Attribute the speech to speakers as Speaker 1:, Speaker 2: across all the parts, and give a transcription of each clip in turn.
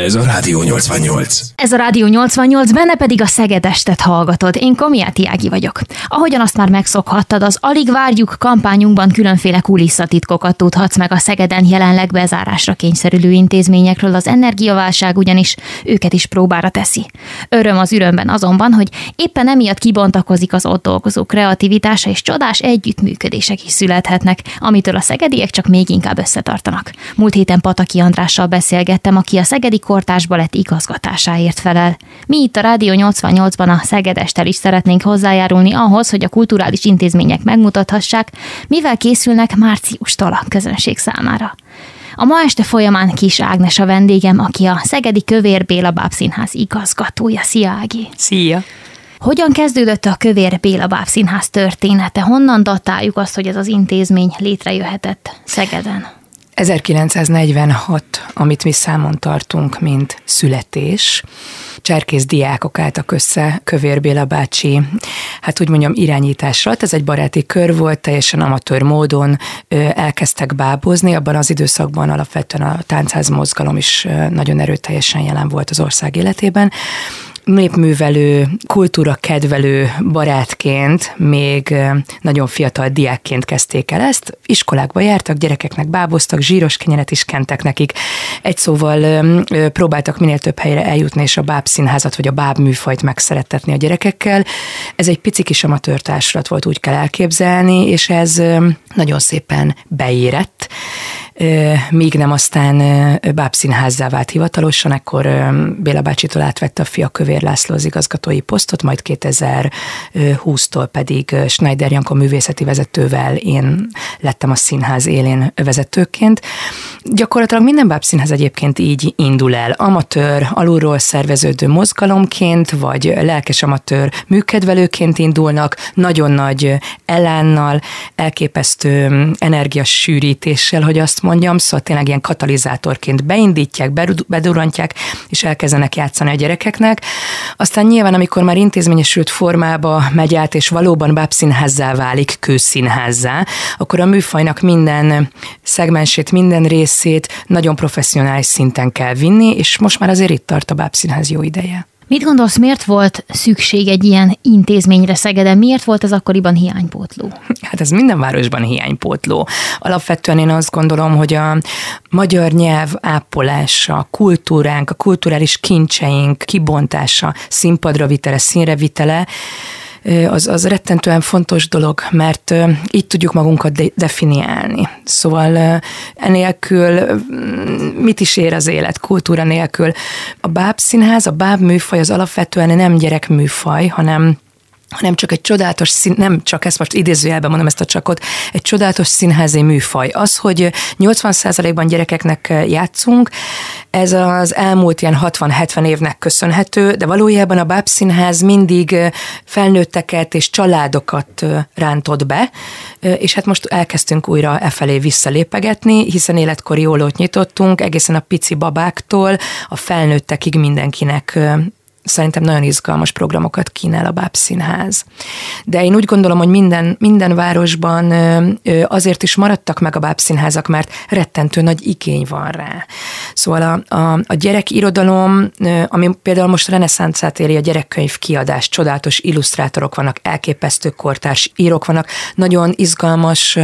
Speaker 1: Ez a Rádió 88.
Speaker 2: Ez a Rádió 88, benne pedig a Szegedestet hallgatod. Én Komiáti Ági vagyok. Ahogyan azt már megszokhattad, az Alig Várjuk kampányunkban különféle kulisszatitkokat tudhatsz meg a Szegeden jelenleg bezárásra kényszerülő intézményekről. Az energiaválság ugyanis őket is próbára teszi. Öröm az ürömben azonban, hogy éppen emiatt kibontakozik az ott dolgozó kreativitása és csodás együttműködések is születhetnek, amitől a szegediek csak még inkább összetartanak. Múlt héten Pataki Andrással beszélgettem, aki a Szegedi Kortárs Balett igazgatásáért felel. Mi itt a Rádió 88-ban a Szegedestel is szeretnénk hozzájárulni ahhoz, hogy a kulturális intézmények megmutathassák, mivel készülnek márciustól a közönség számára. A ma este folyamán Kis Ágnes a vendégem, aki a Szegedi Kövér Béla Bábszínház igazgatója. Szia Ági!
Speaker 3: Szia!
Speaker 2: Hogyan kezdődött a Kövér Béla Bábszínház története? Honnan datáljuk azt, hogy ez az intézmény létrejöhetett Szegeden?
Speaker 3: 1946, amit mi számon tartunk, mint születés. Cserkész diákok álltak össze, Kövér Béla bácsi, hát úgy mondjam irányításra. Ez egy baráti kör volt, teljesen amatőr módon elkezdtek bábozni. Abban az időszakban alapvetően a táncház mozgalom is nagyon erőteljesen jelen volt az ország életében népművelő, kultúra kedvelő barátként még nagyon fiatal diákként kezdték el ezt. Iskolákba jártak, gyerekeknek báboztak, zsíros kenyeret is kentek nekik. Egy szóval próbáltak minél több helyre eljutni, és a bábszínházat vagy a báb műfajt megszerettetni a gyerekekkel. Ez egy pici kis amatőr társulat volt, úgy kell elképzelni, és ez nagyon szépen beérett míg nem aztán bábszínházzá vált hivatalosan, ekkor Béla bácsitól átvette a fia Kövér László az igazgatói posztot, majd 2020-tól pedig Schneider Janko művészeti vezetővel én lettem a színház élén vezetőként. Gyakorlatilag minden bábszínház egyébként így indul el. Amatőr, alulról szerveződő mozgalomként, vagy lelkes amatőr műkedvelőként indulnak, nagyon nagy elánnal, elképesztő energiasűrítéssel, hogy azt mondjam, szóval tényleg ilyen katalizátorként beindítják, bedurantják, és elkezdenek játszani a gyerekeknek. Aztán nyilván, amikor már intézményesült formába megy át, és valóban bábszínházzá válik, kőszínházzá, akkor a műfajnak minden szegmensét, minden részét nagyon professzionális szinten kell vinni, és most már azért itt tart a bábszínház jó ideje.
Speaker 2: Mit gondolsz, miért volt szükség egy ilyen intézményre Szegeden? Miért volt ez akkoriban hiánypótló?
Speaker 3: Hát ez minden városban hiánypótló. Alapvetően én azt gondolom, hogy a magyar nyelv ápolása, a kultúránk, a kulturális kincseink kibontása, színpadra vitele, színre vitele, az, az rettentően fontos dolog, mert így tudjuk magunkat de- definiálni. Szóval enélkül mit is ér az élet, kultúra nélkül. A bábszínház, a báb műfaj az alapvetően nem gyerekműfaj, hanem hanem csak egy csodálatos szín, nem csak ezt most idézőjelben mondom ezt a csakot, egy csodálatos színházi műfaj. Az, hogy 80%-ban gyerekeknek játszunk, ez az elmúlt ilyen 60-70 évnek köszönhető, de valójában a bábszínház mindig felnőtteket és családokat rántott be, és hát most elkezdtünk újra e felé visszalépegetni, hiszen életkori ólót nyitottunk, egészen a pici babáktól a felnőttekig mindenkinek szerintem nagyon izgalmas programokat kínál a Bábszínház. De én úgy gondolom, hogy minden, minden városban azért is maradtak meg a Bábszínházak, mert rettentő nagy igény van rá. Szóval a, a, a gyerekirodalom, ami például most reneszánszát éri, a gyerekkönyv kiadás, csodálatos illusztrátorok vannak, elképesztő kortárs írók vannak, nagyon izgalmas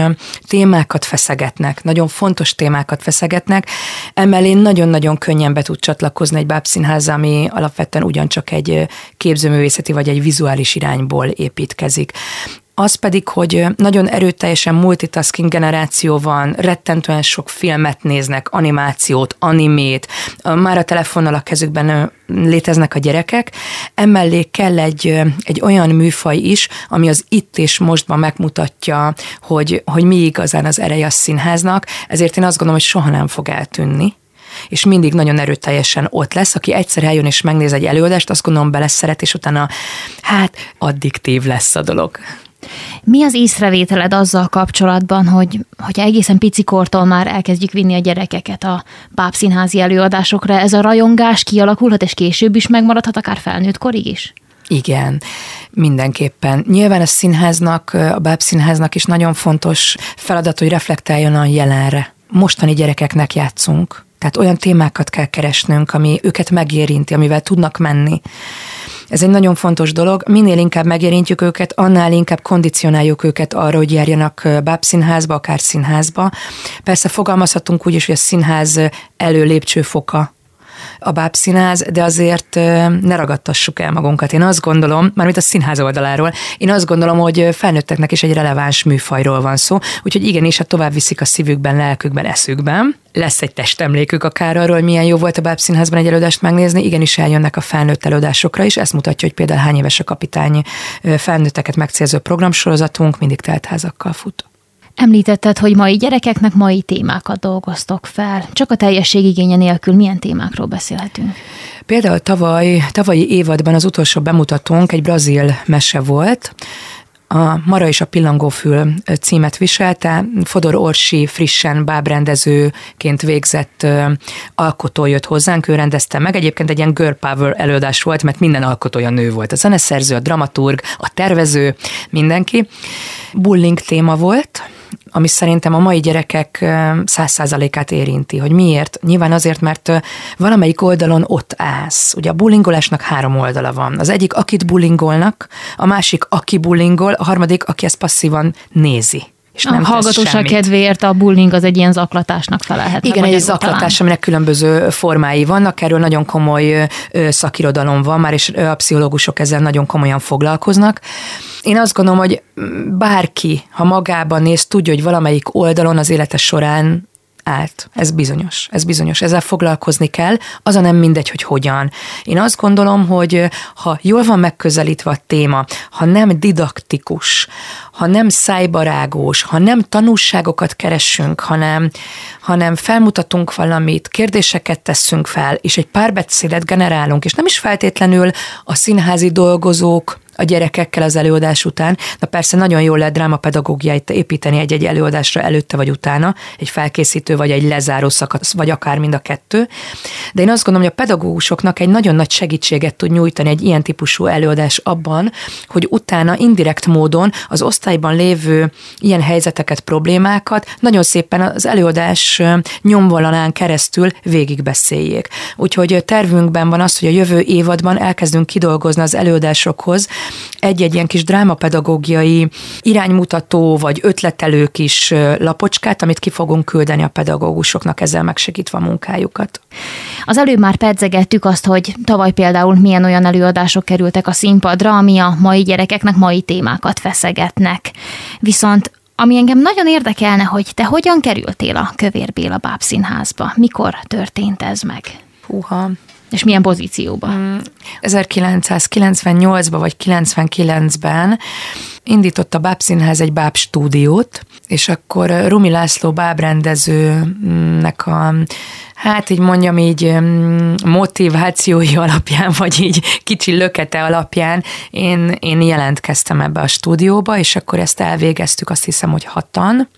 Speaker 3: témákat feszegetnek, nagyon fontos témákat feszegetnek, emellé nagyon-nagyon könnyen be tud csatlakozni egy bábszínház, ami alapvetően ugyan csak egy képzőművészeti vagy egy vizuális irányból építkezik. Az pedig, hogy nagyon erőteljesen multitasking generáció van, rettentően sok filmet néznek, animációt, animét, már a telefonnal a kezükben léteznek a gyerekek, emellé kell egy, egy olyan műfaj is, ami az itt és mostban megmutatja, hogy, hogy mi igazán az ereje a színháznak, ezért én azt gondolom, hogy soha nem fog eltűnni és mindig nagyon erőteljesen ott lesz, aki egyszer eljön és megnéz egy előadást, azt gondolom beleszeret, és utána hát addiktív lesz a dolog.
Speaker 2: Mi az észrevételed azzal kapcsolatban, hogy, hogy egészen picikortól már elkezdjük vinni a gyerekeket a bábszínházi előadásokra? Ez a rajongás kialakulhat, és később is megmaradhat, akár felnőtt korig is?
Speaker 3: Igen, mindenképpen. Nyilván a színháznak, a bábszínháznak is nagyon fontos feladat, hogy reflektáljon a jelenre. Mostani gyerekeknek játszunk, Tehát olyan témákat kell keresnünk, ami őket megérinti, amivel tudnak menni. Ez egy nagyon fontos dolog. Minél inkább megérintjük őket, annál inkább kondicionáljuk őket arra, hogy járjanak bábszínházba, akár színházba. Persze fogalmazhatunk úgy is, hogy a színház előlépcsőfoka a bábszínház, de azért ne ragadtassuk el magunkat. Én azt gondolom, mármint a színház oldaláról, én azt gondolom, hogy felnőtteknek is egy releváns műfajról van szó, úgyhogy igenis, ha tovább viszik a szívükben, lelkükben, eszükben, lesz egy testemlékük akár arról, hogy milyen jó volt a bábszínházban egy előadást megnézni, igenis eljönnek a felnőtt előadásokra is. Ezt mutatja, hogy például hány éves a kapitány felnőtteket megcélző programsorozatunk, mindig teltházakkal fut.
Speaker 2: Említetted, hogy mai gyerekeknek mai témákat dolgoztok fel. Csak a teljesség igénye nélkül milyen témákról beszélhetünk?
Speaker 3: Például tavaly, tavalyi évadban az utolsó bemutatónk egy brazil mese volt, a Mara és a Pillangófül címet viselte. Fodor Orsi frissen bábrendezőként végzett alkotó jött hozzánk, ő rendezte meg. Egyébként egy ilyen girl power előadás volt, mert minden alkotója nő volt. A zeneszerző, a dramaturg, a tervező, mindenki. Bullying téma volt, ami szerintem a mai gyerekek száz százalékát érinti. Hogy miért? Nyilván azért, mert valamelyik oldalon ott állsz. Ugye a bullingolásnak három oldala van. Az egyik, akit bullingolnak, a másik, aki bullingol, a harmadik, aki ezt passzívan nézi és
Speaker 2: a
Speaker 3: nem
Speaker 2: hallgatóság kedvéért a bullying az egy ilyen zaklatásnak felelhet.
Speaker 3: Igen, egy zaklatás, talán. aminek különböző formái vannak, erről nagyon komoly szakirodalom van már, és a pszichológusok ezzel nagyon komolyan foglalkoznak. Én azt gondolom, hogy bárki, ha magában néz, tudja, hogy valamelyik oldalon az élete során állt. Ez bizonyos, ez bizonyos. Ezzel foglalkozni kell, az a nem mindegy, hogy hogyan. Én azt gondolom, hogy ha jól van megközelítve a téma, ha nem didaktikus, ha nem szájbarágós, ha nem tanulságokat keresünk, hanem, hanem felmutatunk valamit, kérdéseket teszünk fel, és egy párbeszédet generálunk, és nem is feltétlenül a színházi dolgozók, a gyerekekkel az előadás után. Na persze nagyon jól lehet drámapedagógiát építeni egy-egy előadásra előtte vagy utána, egy felkészítő vagy egy lezáró szakasz, vagy akár mind a kettő. De én azt gondolom, hogy a pedagógusoknak egy nagyon nagy segítséget tud nyújtani egy ilyen típusú előadás abban, hogy utána indirekt módon az osztályban lévő ilyen helyzeteket, problémákat nagyon szépen az előadás nyomvonalán keresztül végigbeszéljék. Úgyhogy tervünkben van az, hogy a jövő évadban elkezdünk kidolgozni az előadásokhoz egy-egy ilyen kis drámapedagógiai iránymutató vagy ötletelő kis lapocskát, amit ki fogunk küldeni a pedagógusoknak, ezzel megsegítve a munkájukat.
Speaker 2: Az előbb már pedzegettük azt, hogy tavaly például milyen olyan előadások kerültek a színpadra, ami a mai gyerekeknek mai témákat feszegetnek. Viszont ami engem nagyon érdekelne, hogy te hogyan kerültél a Kövér Béla Bábszínházba? Mikor történt ez meg?
Speaker 3: Húha,
Speaker 2: és milyen pozícióban?
Speaker 3: 1998-ban vagy 99-ben indított a Báb Színház egy Báb stúdiót, és akkor Rumi László bábrendezőnek a hát így mondjam így motivációi alapján, vagy így kicsi lökete alapján én, én jelentkeztem ebbe a stúdióba, és akkor ezt elvégeztük, azt hiszem, hogy hatan,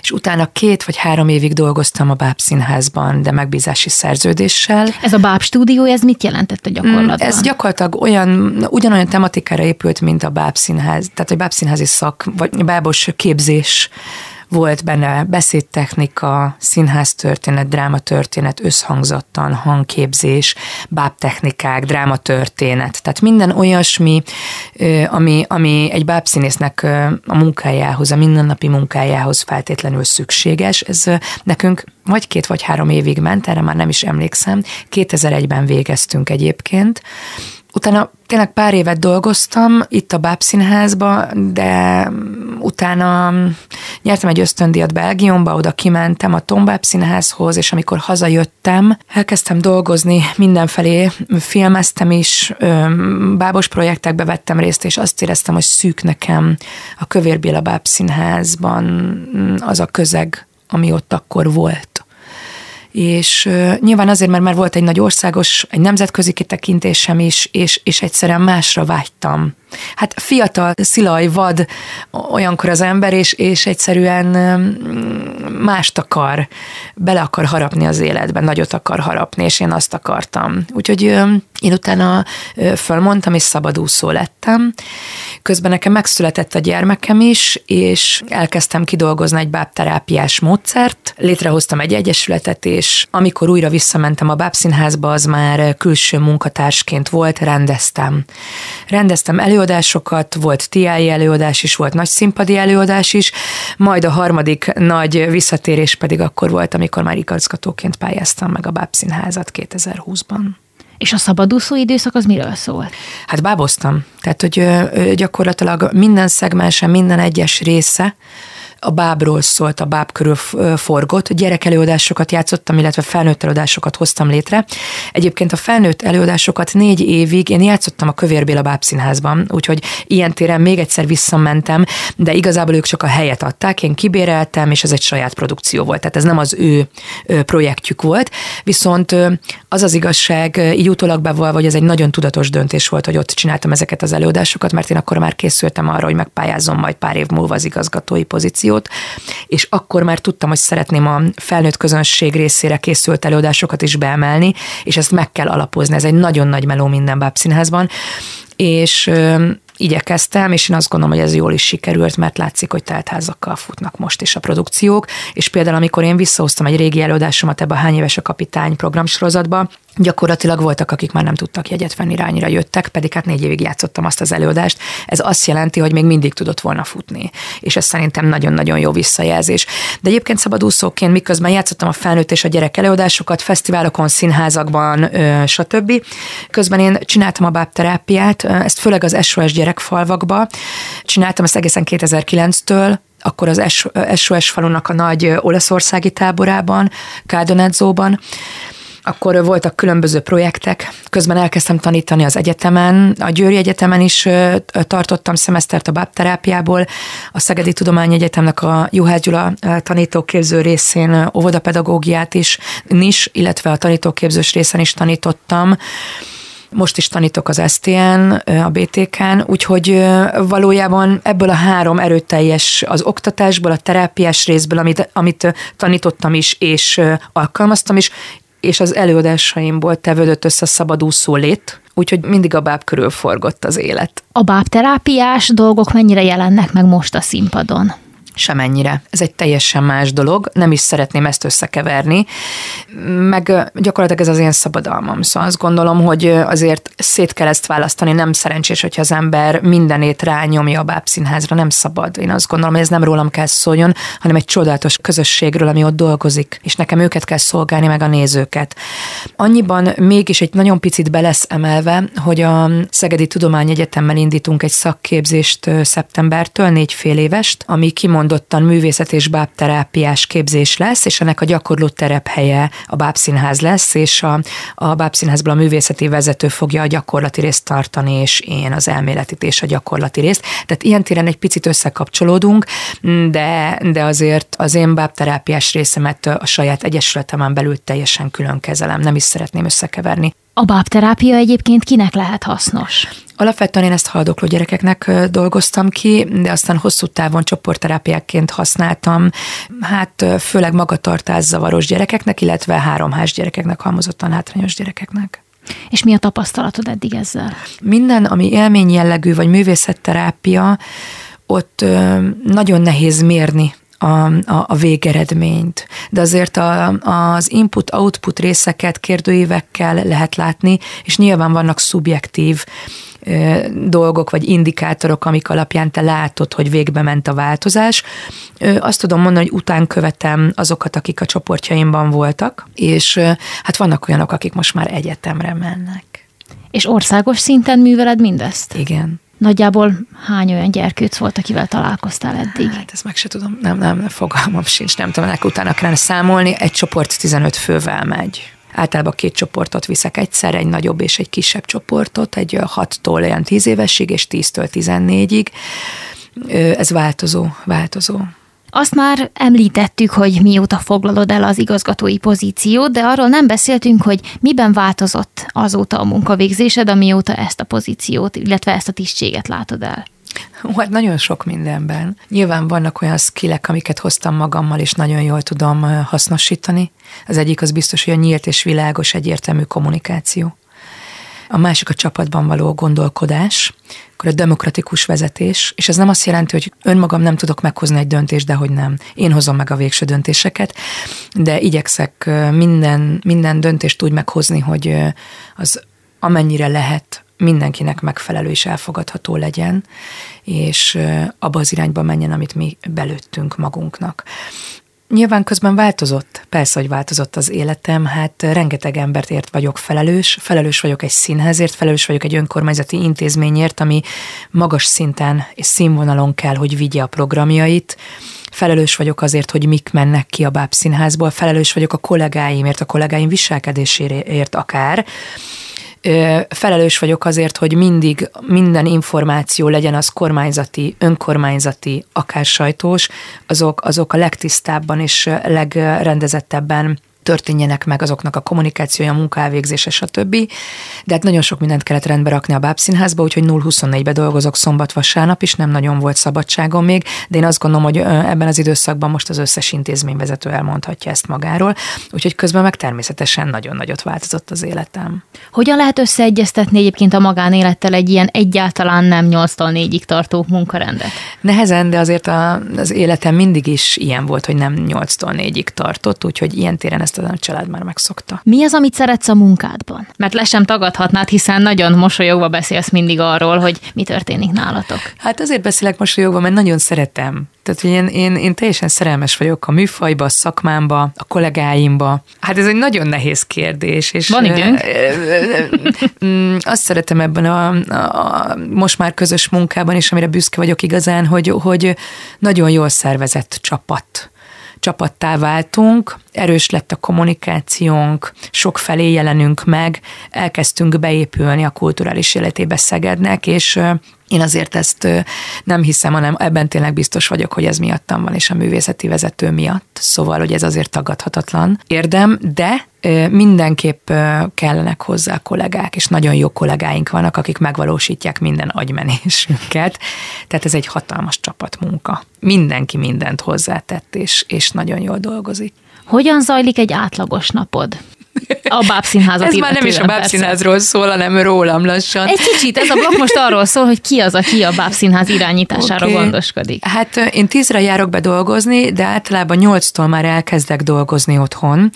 Speaker 3: és utána két vagy három évig dolgoztam a Báb Színházban, de megbízási szerződéssel.
Speaker 2: Ez a Báb stúdió, ez mit jelentett a gyakorlatban? Mm,
Speaker 3: ez gyakorlatilag olyan, ugyanolyan tematikára épült, mint a Báb Színház, tehát a Báb Színházi szak, vagy bábos képzés volt benne beszédtechnika, színháztörténet, drámatörténet, összhangzattan, hangképzés, bábtechnikák, drámatörténet. Tehát minden olyasmi, ami, ami egy bábszínésznek a munkájához, a mindennapi munkájához feltétlenül szükséges. Ez nekünk vagy két vagy három évig ment, erre már nem is emlékszem. 2001-ben végeztünk egyébként, Utána tényleg pár évet dolgoztam itt a Bábszínházba, de utána nyertem egy ösztöndíjat Belgiumba, oda kimentem a Tombáb Színházhoz, és amikor hazajöttem, elkezdtem dolgozni mindenfelé, filmeztem is, bábos projektekbe vettem részt, és azt éreztem, hogy szűk nekem a Kövér Béla Bábszínházban az a közeg, ami ott akkor volt és nyilván azért, mert már volt egy nagy országos, egy nemzetközi kitekintésem is, és, és egyszerűen másra vágytam Hát fiatal, szilaj, vad olyankor az ember, és, és egyszerűen mást akar, bele akar harapni az életben, nagyot akar harapni, és én azt akartam. Úgyhogy én utána fölmondtam, és szabadúszó lettem. Közben nekem megszületett a gyermekem is, és elkezdtem kidolgozni egy bábterápiás módszert. Létrehoztam egy egyesületet, és amikor újra visszamentem a bábszínházba, az már külső munkatársként volt, rendeztem. Rendeztem előadásokat, volt TI előadás is, volt nagy színpadi előadás is, majd a harmadik nagy visszatérés pedig akkor volt, amikor már igazgatóként pályáztam meg a bábszínházat 2020-ban.
Speaker 2: És a szabadúszó időszak az miről szól?
Speaker 3: Hát báboztam. Tehát, hogy gyakorlatilag minden szegmensen, minden egyes része a bábról szólt, a báb körül forgott. Gyerekelőadásokat játszottam, illetve felnőtt előadásokat hoztam létre. Egyébként a felnőtt előadásokat négy évig én játszottam a Kövér Béla Bábszínházban, úgyhogy ilyen téren még egyszer visszamentem, de igazából ők csak a helyet adták, én kibéreltem, és ez egy saját produkció volt, tehát ez nem az ő projektjük volt. Viszont az az igazság, így utólag bevallva, hogy ez egy nagyon tudatos döntés volt, hogy ott csináltam ezeket az előadásokat, mert én akkor már készültem arra, hogy megpályázom majd pár év múlva az igazgatói pozíció produkciót, és akkor már tudtam, hogy szeretném a felnőtt közönség részére készült előadásokat is beemelni, és ezt meg kell alapozni. Ez egy nagyon nagy meló minden bábszínházban, és igyekeztem, és én azt gondolom, hogy ez jól is sikerült, mert látszik, hogy teltházakkal futnak most is a produkciók, és például amikor én visszahoztam egy régi előadásomat ebbe a Hány éves a kapitány programsorozatba, gyakorlatilag voltak, akik már nem tudtak jegyet venni, rányira jöttek, pedig hát négy évig játszottam azt az előadást. Ez azt jelenti, hogy még mindig tudott volna futni. És ez szerintem nagyon-nagyon jó visszajelzés. De egyébként szabadúszóként, miközben játszottam a felnőtt és a gyerek előadásokat, fesztiválokon, színházakban, stb. Közben én csináltam a bábterápiát, ezt főleg az SOS gyerekfalvakba. Csináltam ezt egészen 2009-től, akkor az SOS falunak a nagy olaszországi táborában, Kádonedzóban, akkor voltak különböző projektek, közben elkezdtem tanítani az egyetemen, a Győri Egyetemen is tartottam szemesztert a bábterápiából, a Szegedi Tudományegyetemnek a Juhász Gyula tanítóképző részén óvodapedagógiát is, is, illetve a tanítóképzős részen is tanítottam, most is tanítok az STN, a BTK-n, úgyhogy valójában ebből a három erőteljes, az oktatásból, a terápiás részből, amit, amit tanítottam is, és alkalmaztam is, és az előadásaimból tevődött össze szabadúszó lét, úgyhogy mindig a báb körül forgott az élet.
Speaker 2: A bábterápiás dolgok mennyire jelennek meg most a színpadon?
Speaker 3: Semennyire. Ez egy teljesen más dolog, nem is szeretném ezt összekeverni, meg gyakorlatilag ez az én szabadalmam. Szóval azt gondolom, hogy azért szét kell ezt választani, nem szerencsés, hogyha az ember mindenét rányomja a bábszínházra, nem szabad. Én azt gondolom, hogy ez nem rólam kell szóljon, hanem egy csodálatos közösségről, ami ott dolgozik, és nekem őket kell szolgálni, meg a nézőket. Annyiban mégis egy nagyon picit be lesz emelve, hogy a Szegedi Tudományegyetemmel indítunk egy szakképzést szeptembertől, négy fél évest, ami kimond kimondottan művészet és bábterápiás képzés lesz, és ennek a gyakorló terephelye a bábszínház lesz, és a, a bábszínházból a művészeti vezető fogja a gyakorlati részt tartani, és én az elméletit és a gyakorlati részt. Tehát ilyen téren egy picit összekapcsolódunk, de, de azért az én bábterápiás részemet a saját egyesületemen belül teljesen külön kezelem, nem is szeretném összekeverni.
Speaker 2: A bábterápia egyébként kinek lehet hasznos?
Speaker 3: Alapvetően én ezt haldokló gyerekeknek dolgoztam ki, de aztán hosszú távon csoportterápiákként használtam, hát főleg magatartászavaros gyerekeknek, illetve háromhás gyerekeknek, halmozottan hátrányos gyerekeknek.
Speaker 2: És mi a tapasztalatod eddig ezzel?
Speaker 3: Minden, ami élmény jellegű, vagy művészetterápia, ott nagyon nehéz mérni a, a, a végeredményt. De azért a, az input-output részeket kérdőívekkel lehet látni, és nyilván vannak szubjektív dolgok vagy indikátorok, amik alapján te látod, hogy végbe ment a változás. Azt tudom mondani, hogy után követem azokat, akik a csoportjaimban voltak, és hát vannak olyanok, akik most már egyetemre mennek.
Speaker 2: És országos szinten műveled mindezt?
Speaker 3: Igen.
Speaker 2: Nagyjából hány olyan gyerkőc volt, akivel találkoztál eddig?
Speaker 3: Hát ezt meg se tudom, nem, nem, fogalmam sincs, nem tudom, ennek utána kellene számolni. Egy csoport 15 fővel megy. Általában két csoportot viszek egyszer, egy nagyobb és egy kisebb csoportot, egy 6-tól olyan 10 évesig, és 10-től 14-ig. Ez változó, változó.
Speaker 2: Azt már említettük, hogy mióta foglalod el az igazgatói pozíciót, de arról nem beszéltünk, hogy miben változott azóta a munkavégzésed, amióta ezt a pozíciót, illetve ezt a tisztséget látod el.
Speaker 3: Hát nagyon sok mindenben. Nyilván vannak olyan skillek, amiket hoztam magammal, és nagyon jól tudom hasznosítani. Az egyik az biztos, hogy a nyílt és világos, egyértelmű kommunikáció. A másik a csapatban való gondolkodás, akkor a demokratikus vezetés, és ez nem azt jelenti, hogy önmagam nem tudok meghozni egy döntést, de hogy nem. Én hozom meg a végső döntéseket, de igyekszek minden, minden döntést úgy meghozni, hogy az amennyire lehet mindenkinek megfelelő és elfogadható legyen, és abba az irányba menjen, amit mi belőttünk magunknak. Nyilván közben változott, persze, hogy változott az életem, hát rengeteg embert ért vagyok felelős, felelős vagyok egy színházért, felelős vagyok egy önkormányzati intézményért, ami magas szinten és színvonalon kell, hogy vigye a programjait, felelős vagyok azért, hogy mik mennek ki a bábszínházból, felelős vagyok a kollégáimért, a kollégáim viselkedéséért akár, felelős vagyok azért, hogy mindig minden információ legyen az kormányzati, önkormányzati, akár sajtós, azok, azok a legtisztábban és legrendezettebben történjenek meg azoknak a kommunikációja, munkávégzése, stb. De hát nagyon sok mindent kellett rendbe rakni a bábszínházba, úgyhogy 0-24-be dolgozok szombat-vasárnap is, nem nagyon volt szabadságom még, de én azt gondolom, hogy ebben az időszakban most az összes intézményvezető elmondhatja ezt magáról, úgyhogy közben meg természetesen nagyon nagyot változott az életem.
Speaker 2: Hogyan lehet összeegyeztetni egyébként a magánélettel egy ilyen egyáltalán nem 8-tól 4-ig tartó munkarendet?
Speaker 3: Nehezen, de azért a, az életem mindig is ilyen volt, hogy nem 8-tól 4-ig tartott, úgyhogy ilyen téren ezt a család már megszokta.
Speaker 2: Mi az, amit szeretsz a munkádban? Mert le sem tagadhatnád, hiszen nagyon mosolyogva beszélsz mindig arról, hogy mi történik nálatok.
Speaker 3: Hát azért beszélek mosolyogva, mert nagyon szeretem. Tehát, hogy én, én, én teljesen szerelmes vagyok a műfajba, a szakmámba, a kollégáimba. Hát ez egy nagyon nehéz kérdés. És
Speaker 2: Van időnk?
Speaker 3: Mm, azt szeretem ebben a, a, most már közös munkában is, amire büszke vagyok igazán, hogy, hogy nagyon jól szervezett csapat csapattá váltunk, erős lett a kommunikációnk, sok felé jelenünk meg, elkezdtünk beépülni a kulturális életébe Szegednek, és én azért ezt nem hiszem, hanem ebben tényleg biztos vagyok, hogy ez miattam van, és a művészeti vezető miatt. Szóval, hogy ez azért tagadhatatlan érdem, de mindenképp kellenek hozzá kollégák, és nagyon jó kollégáink vannak, akik megvalósítják minden agymenésünket. Tehát ez egy hatalmas csapatmunka. Mindenki mindent hozzátett, és, és nagyon jól dolgozik.
Speaker 2: Hogyan zajlik egy átlagos napod? A bábszínházat
Speaker 3: Ez már nem is a bábszínházról szól, hanem rólam lassan.
Speaker 2: Egy kicsit, ez a blokk most arról szól, hogy ki az, aki a bábszínház irányítására okay. gondoskodik.
Speaker 3: Hát én tízre járok be dolgozni, de általában nyolctól már elkezdek dolgozni otthon,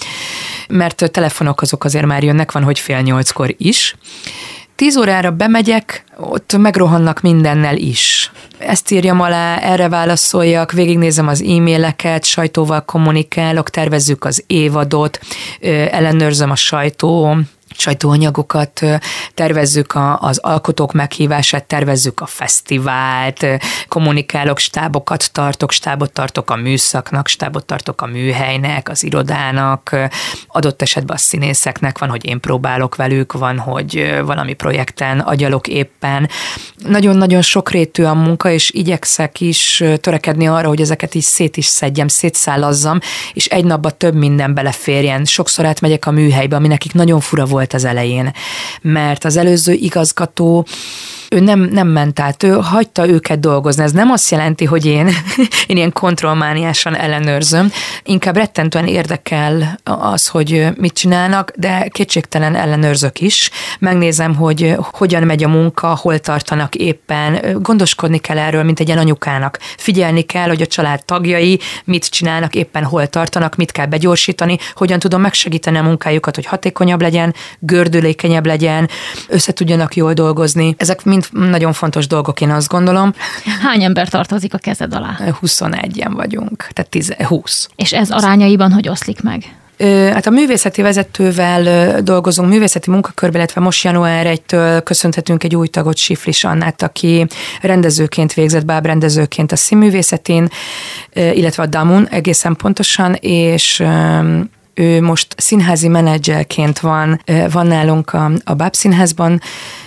Speaker 3: mert telefonok azok azért már jönnek, van, hogy fél nyolckor is. Tíz órára bemegyek, ott megrohannak mindennel is. Ezt írjam alá, erre válaszoljak, végignézem az e-maileket, sajtóval kommunikálok, tervezzük az évadot, ellenőrzöm a sajtó sajtóanyagokat, tervezzük a, az alkotók meghívását, tervezzük a fesztivált, kommunikálok, stábokat tartok, stábot tartok a műszaknak, stábot tartok a műhelynek, az irodának, adott esetben a színészeknek van, hogy én próbálok velük, van, hogy valami projekten agyalok éppen. Nagyon-nagyon sokrétű a munka, és igyekszek is törekedni arra, hogy ezeket is szét is szedjem, szétszállazzam, és egy napba több minden beleférjen. Sokszor átmegyek a műhelybe, ami nekik nagyon fura volt volt az elején, mert az előző igazgató ő nem, nem ment át, ő hagyta őket dolgozni. Ez nem azt jelenti, hogy én, én ilyen kontrollmániásan ellenőrzöm, inkább rettentően érdekel az, hogy mit csinálnak, de kétségtelen ellenőrzök is. Megnézem, hogy hogyan megy a munka, hol tartanak éppen, gondoskodni kell erről, mint egy ilyen anyukának. Figyelni kell, hogy a család tagjai mit csinálnak, éppen hol tartanak, mit kell begyorsítani, hogyan tudom megsegíteni a munkájukat, hogy hatékonyabb legyen, gördülékenyebb legyen, össze tudjanak jól dolgozni. Ezek mind nagyon fontos dolgok, én azt gondolom.
Speaker 2: Hány ember tartozik a kezed alá?
Speaker 3: 21-en vagyunk, tehát 10, 20.
Speaker 2: És ez arányaiban hogy oszlik meg?
Speaker 3: Hát a művészeti vezetővel dolgozunk művészeti munkakörben, illetve most január 1-től köszönhetünk egy új tagot, Siflis Annát, aki rendezőként végzett, bábrendezőként a színművészetén, illetve a Damun egészen pontosan, és ő most színházi menedzserként van, van nálunk a, a Báb Színházban,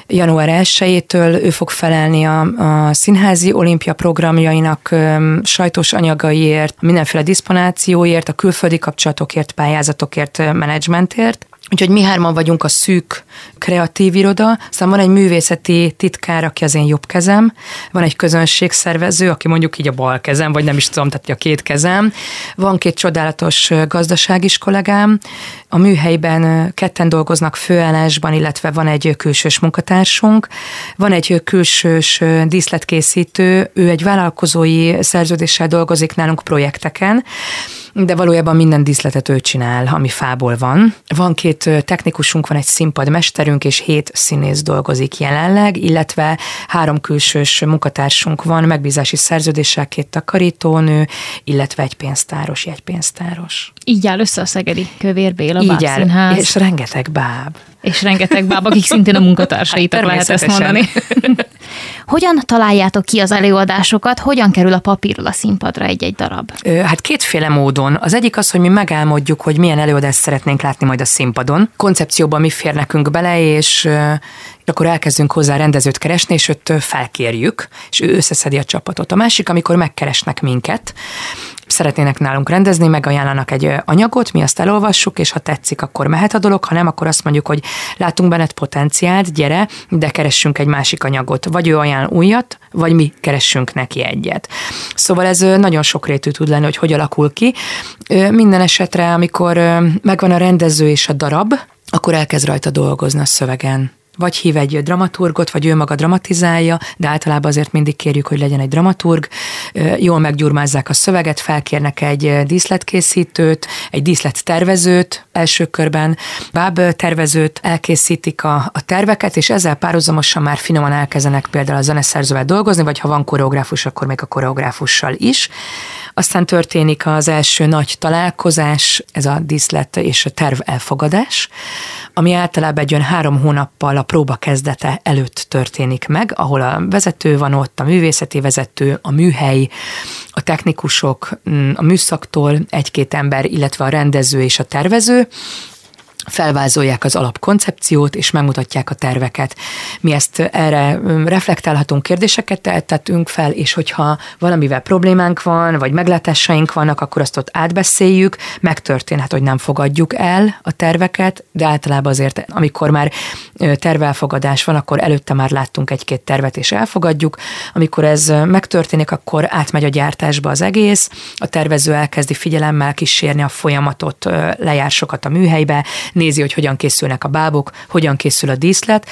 Speaker 3: január 1-től ő fog felelni a, a színházi olimpia programjainak sajtos anyagaiért, mindenféle diszponációért, a külföldi kapcsolatokért, pályázatokért, menedzsmentért. Úgyhogy mi hárman vagyunk a szűk kreatív iroda, aztán van egy művészeti titkár, aki az én jobb kezem, van egy közönségszervező, aki mondjuk így a bal kezem, vagy nem is tudom, tehát a két kezem, van két csodálatos gazdaságis kollégám, a műhelyben ketten dolgoznak főállásban, illetve van egy külsős munkatársunk, van egy külsős díszletkészítő, ő egy vállalkozói szerződéssel dolgozik nálunk projekteken, de valójában minden díszletet ő csinál, ami fából van. Van két technikusunk, van egy színpadmesterünk, és hét színész dolgozik jelenleg, illetve három külsős munkatársunk van, megbízási szerződéssel két takarítónő, illetve egy pénztáros, jegypénztáros.
Speaker 2: Így áll össze a Szegedi Kövér Béla Így áll, Színház.
Speaker 3: és rengeteg báb.
Speaker 2: És rengeteg báb, akik szintén a munkatársaitok hát, lehet ezt mondani. Hogyan találjátok ki az előadásokat, hogyan kerül a papírról a színpadra egy-egy darab?
Speaker 3: Hát kétféle módon. Az egyik az, hogy mi megálmodjuk, hogy milyen előadást szeretnénk látni majd a színpadon. Koncepcióban mi fér nekünk bele, és akkor elkezdünk hozzá rendezőt keresni, és őt felkérjük, és ő összeszedi a csapatot. A másik, amikor megkeresnek minket, szeretnének nálunk rendezni, megajánlanak egy anyagot, mi azt elolvassuk, és ha tetszik, akkor mehet a dolog, ha nem, akkor azt mondjuk, hogy látunk benned potenciált, gyere, de keressünk egy másik anyagot. Vagy ő ajánl újat, vagy mi keressünk neki egyet. Szóval ez nagyon sokrétű tud lenni, hogy hogy alakul ki. Minden esetre, amikor megvan a rendező és a darab, akkor elkezd rajta dolgozni a szövegen vagy hív egy dramaturgot, vagy ő maga dramatizálja, de általában azért mindig kérjük, hogy legyen egy dramaturg, jól meggyurmázzák a szöveget, felkérnek egy díszletkészítőt, egy díszlettervezőt első körben, báb tervezőt, elkészítik a, a terveket, és ezzel párhuzamosan már finoman elkezdenek például a zeneszerzővel dolgozni, vagy ha van koreográfus, akkor még a koreográfussal is. Aztán történik az első nagy találkozás, ez a díszlet és a terv elfogadás, ami általában egy olyan három hónappal a próba kezdete előtt történik meg, ahol a vezető van ott, a művészeti vezető, a műhely, a technikusok, mm, a műszaktól egy-két ember, illetve a rendező és a tervező, felvázolják az alapkoncepciót, és megmutatják a terveket. Mi ezt erre reflektálhatunk, kérdéseket tettünk fel, és hogyha valamivel problémánk van, vagy meglátásaink vannak, akkor azt ott átbeszéljük, megtörténhet, hogy nem fogadjuk el a terveket, de általában azért, amikor már tervelfogadás van, akkor előtte már láttunk egy-két tervet, és elfogadjuk. Amikor ez megtörténik, akkor átmegy a gyártásba az egész, a tervező elkezdi figyelemmel kísérni a folyamatot, lejár sokat a műhelybe, nézi, hogy hogyan készülnek a bábok, hogyan készül a díszlet,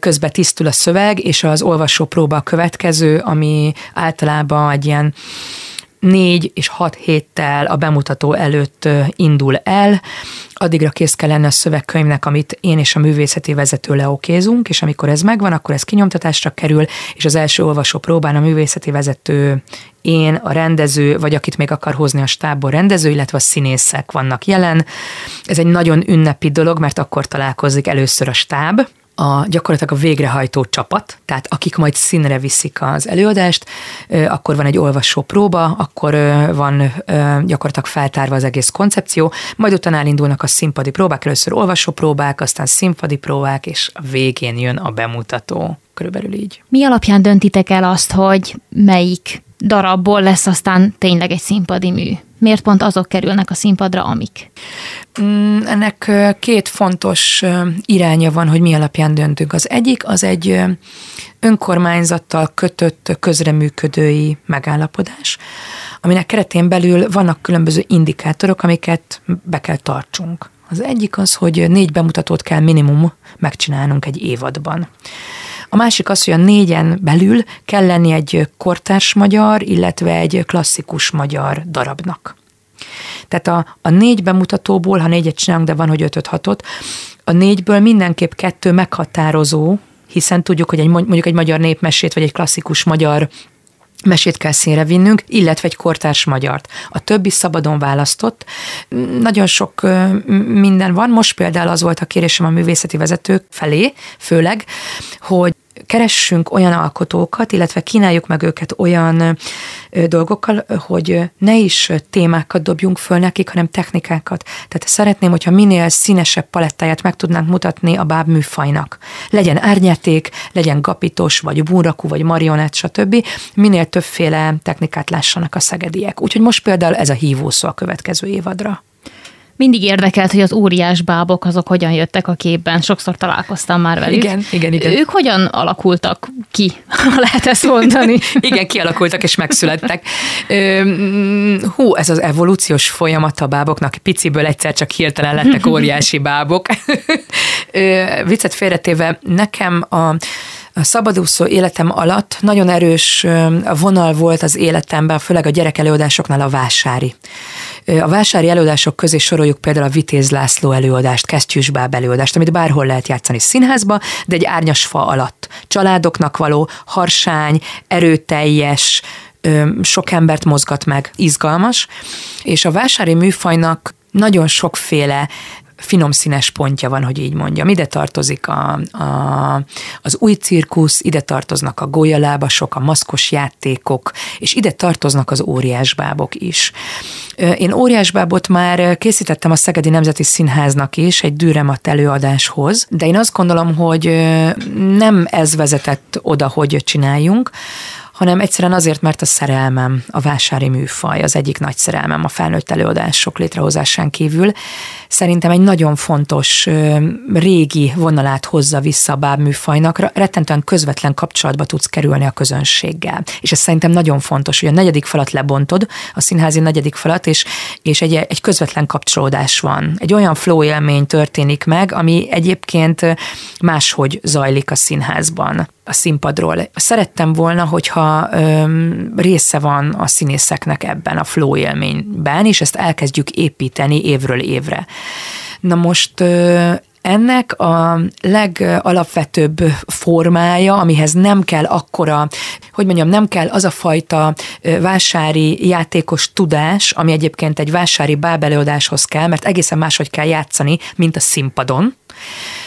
Speaker 3: közben tisztul a szöveg, és az olvasó próba a következő, ami általában egy ilyen négy és hat héttel a bemutató előtt indul el, addigra kész kell lenni a szövegkönyvnek, amit én és a művészeti vezető leokézunk, és amikor ez megvan, akkor ez kinyomtatásra kerül, és az első olvasó próbán a művészeti vezető én, a rendező, vagy akit még akar hozni a stábból rendező, illetve a színészek vannak jelen. Ez egy nagyon ünnepi dolog, mert akkor találkozik először a stáb, a gyakorlatilag a végrehajtó csapat, tehát akik majd színre viszik az előadást, akkor van egy olvasó próba, akkor van gyakorlatilag feltárva az egész koncepció, majd utána elindulnak a színpadi próbák, először olvasó próbák, aztán színpadi próbák, és a végén jön a bemutató. Körülbelül így.
Speaker 2: Mi alapján döntitek el azt, hogy melyik darabból lesz aztán tényleg egy színpadi mű? Miért pont azok kerülnek a színpadra, amik?
Speaker 3: Mm, ennek két fontos iránya van, hogy mi alapján döntünk. Az egyik az egy önkormányzattal kötött közreműködői megállapodás, aminek keretén belül vannak különböző indikátorok, amiket be kell tartsunk. Az egyik az, hogy négy bemutatót kell minimum megcsinálnunk egy évadban. A másik az, hogy a négyen belül kell lenni egy kortárs magyar, illetve egy klasszikus magyar darabnak. Tehát a, a négy bemutatóból, ha négyet csinálunk, de van, hogy ötöt, hatot, a négyből mindenképp kettő meghatározó, hiszen tudjuk, hogy egy, mondjuk egy magyar népmesét, vagy egy klasszikus magyar mesét kell színre vinnünk, illetve egy kortárs magyart. A többi szabadon választott. Nagyon sok minden van. Most például az volt a kérésem a művészeti vezetők felé, főleg, hogy keressünk olyan alkotókat, illetve kínáljuk meg őket olyan dolgokkal, hogy ne is témákat dobjunk föl nekik, hanem technikákat. Tehát szeretném, hogyha minél színesebb palettáját meg tudnánk mutatni a báb műfajnak. Legyen árnyaték, legyen gapitos, vagy bunrakú, vagy marionett, stb. Minél többféle technikát lássanak a szegediek. Úgyhogy most például ez a hívószó a következő évadra.
Speaker 2: Mindig érdekelt, hogy az óriás bábok azok hogyan jöttek a képben. Sokszor találkoztam már velük.
Speaker 3: Igen, igen, igen.
Speaker 2: Ők hogyan alakultak ki, ha lehet ezt mondani?
Speaker 3: igen, kialakultak és megszülettek. Hú, ez az evolúciós folyamat a báboknak. Piciből egyszer csak hirtelen lettek óriási bábok. Viccet félretéve, nekem a a szabadúszó életem alatt nagyon erős vonal volt az életemben, főleg a gyerekelőadásoknál a vásári. A vásári előadások közé soroljuk például a Vitéz László előadást, Kesztyűsbáb előadást, amit bárhol lehet játszani színházba, de egy árnyas fa alatt. Családoknak való, harsány, erőteljes, sok embert mozgat meg, izgalmas, és a vásári műfajnak nagyon sokféle finom színes pontja van, hogy így mondjam. Ide tartozik a, a, az új cirkusz, ide tartoznak a golyalábasok, a maszkos játékok, és ide tartoznak az óriásbábok is. Én óriásbábot már készítettem a Szegedi Nemzeti Színháznak is egy dűremat előadáshoz, de én azt gondolom, hogy nem ez vezetett oda, hogy csináljunk, hanem egyszerűen azért, mert a szerelmem, a vásári műfaj az egyik nagy szerelmem a felnőtt előadások létrehozásán kívül. Szerintem egy nagyon fontos régi vonalát hozza vissza a bábműfajnak, rettentően közvetlen kapcsolatba tudsz kerülni a közönséggel. És ez szerintem nagyon fontos, hogy a negyedik falat lebontod, a színházi negyedik falat, és, és egy, egy közvetlen kapcsolódás van. Egy olyan flow élmény történik meg, ami egyébként máshogy zajlik a színházban a színpadról. Szerettem volna, hogyha öm, része van a színészeknek ebben a flow élményben, és ezt elkezdjük építeni évről évre. Na most ö, ennek a legalapvetőbb formája, amihez nem kell akkora, hogy mondjam, nem kell az a fajta vásári játékos tudás, ami egyébként egy vásári bábelőadáshoz kell, mert egészen máshogy kell játszani, mint a színpadon.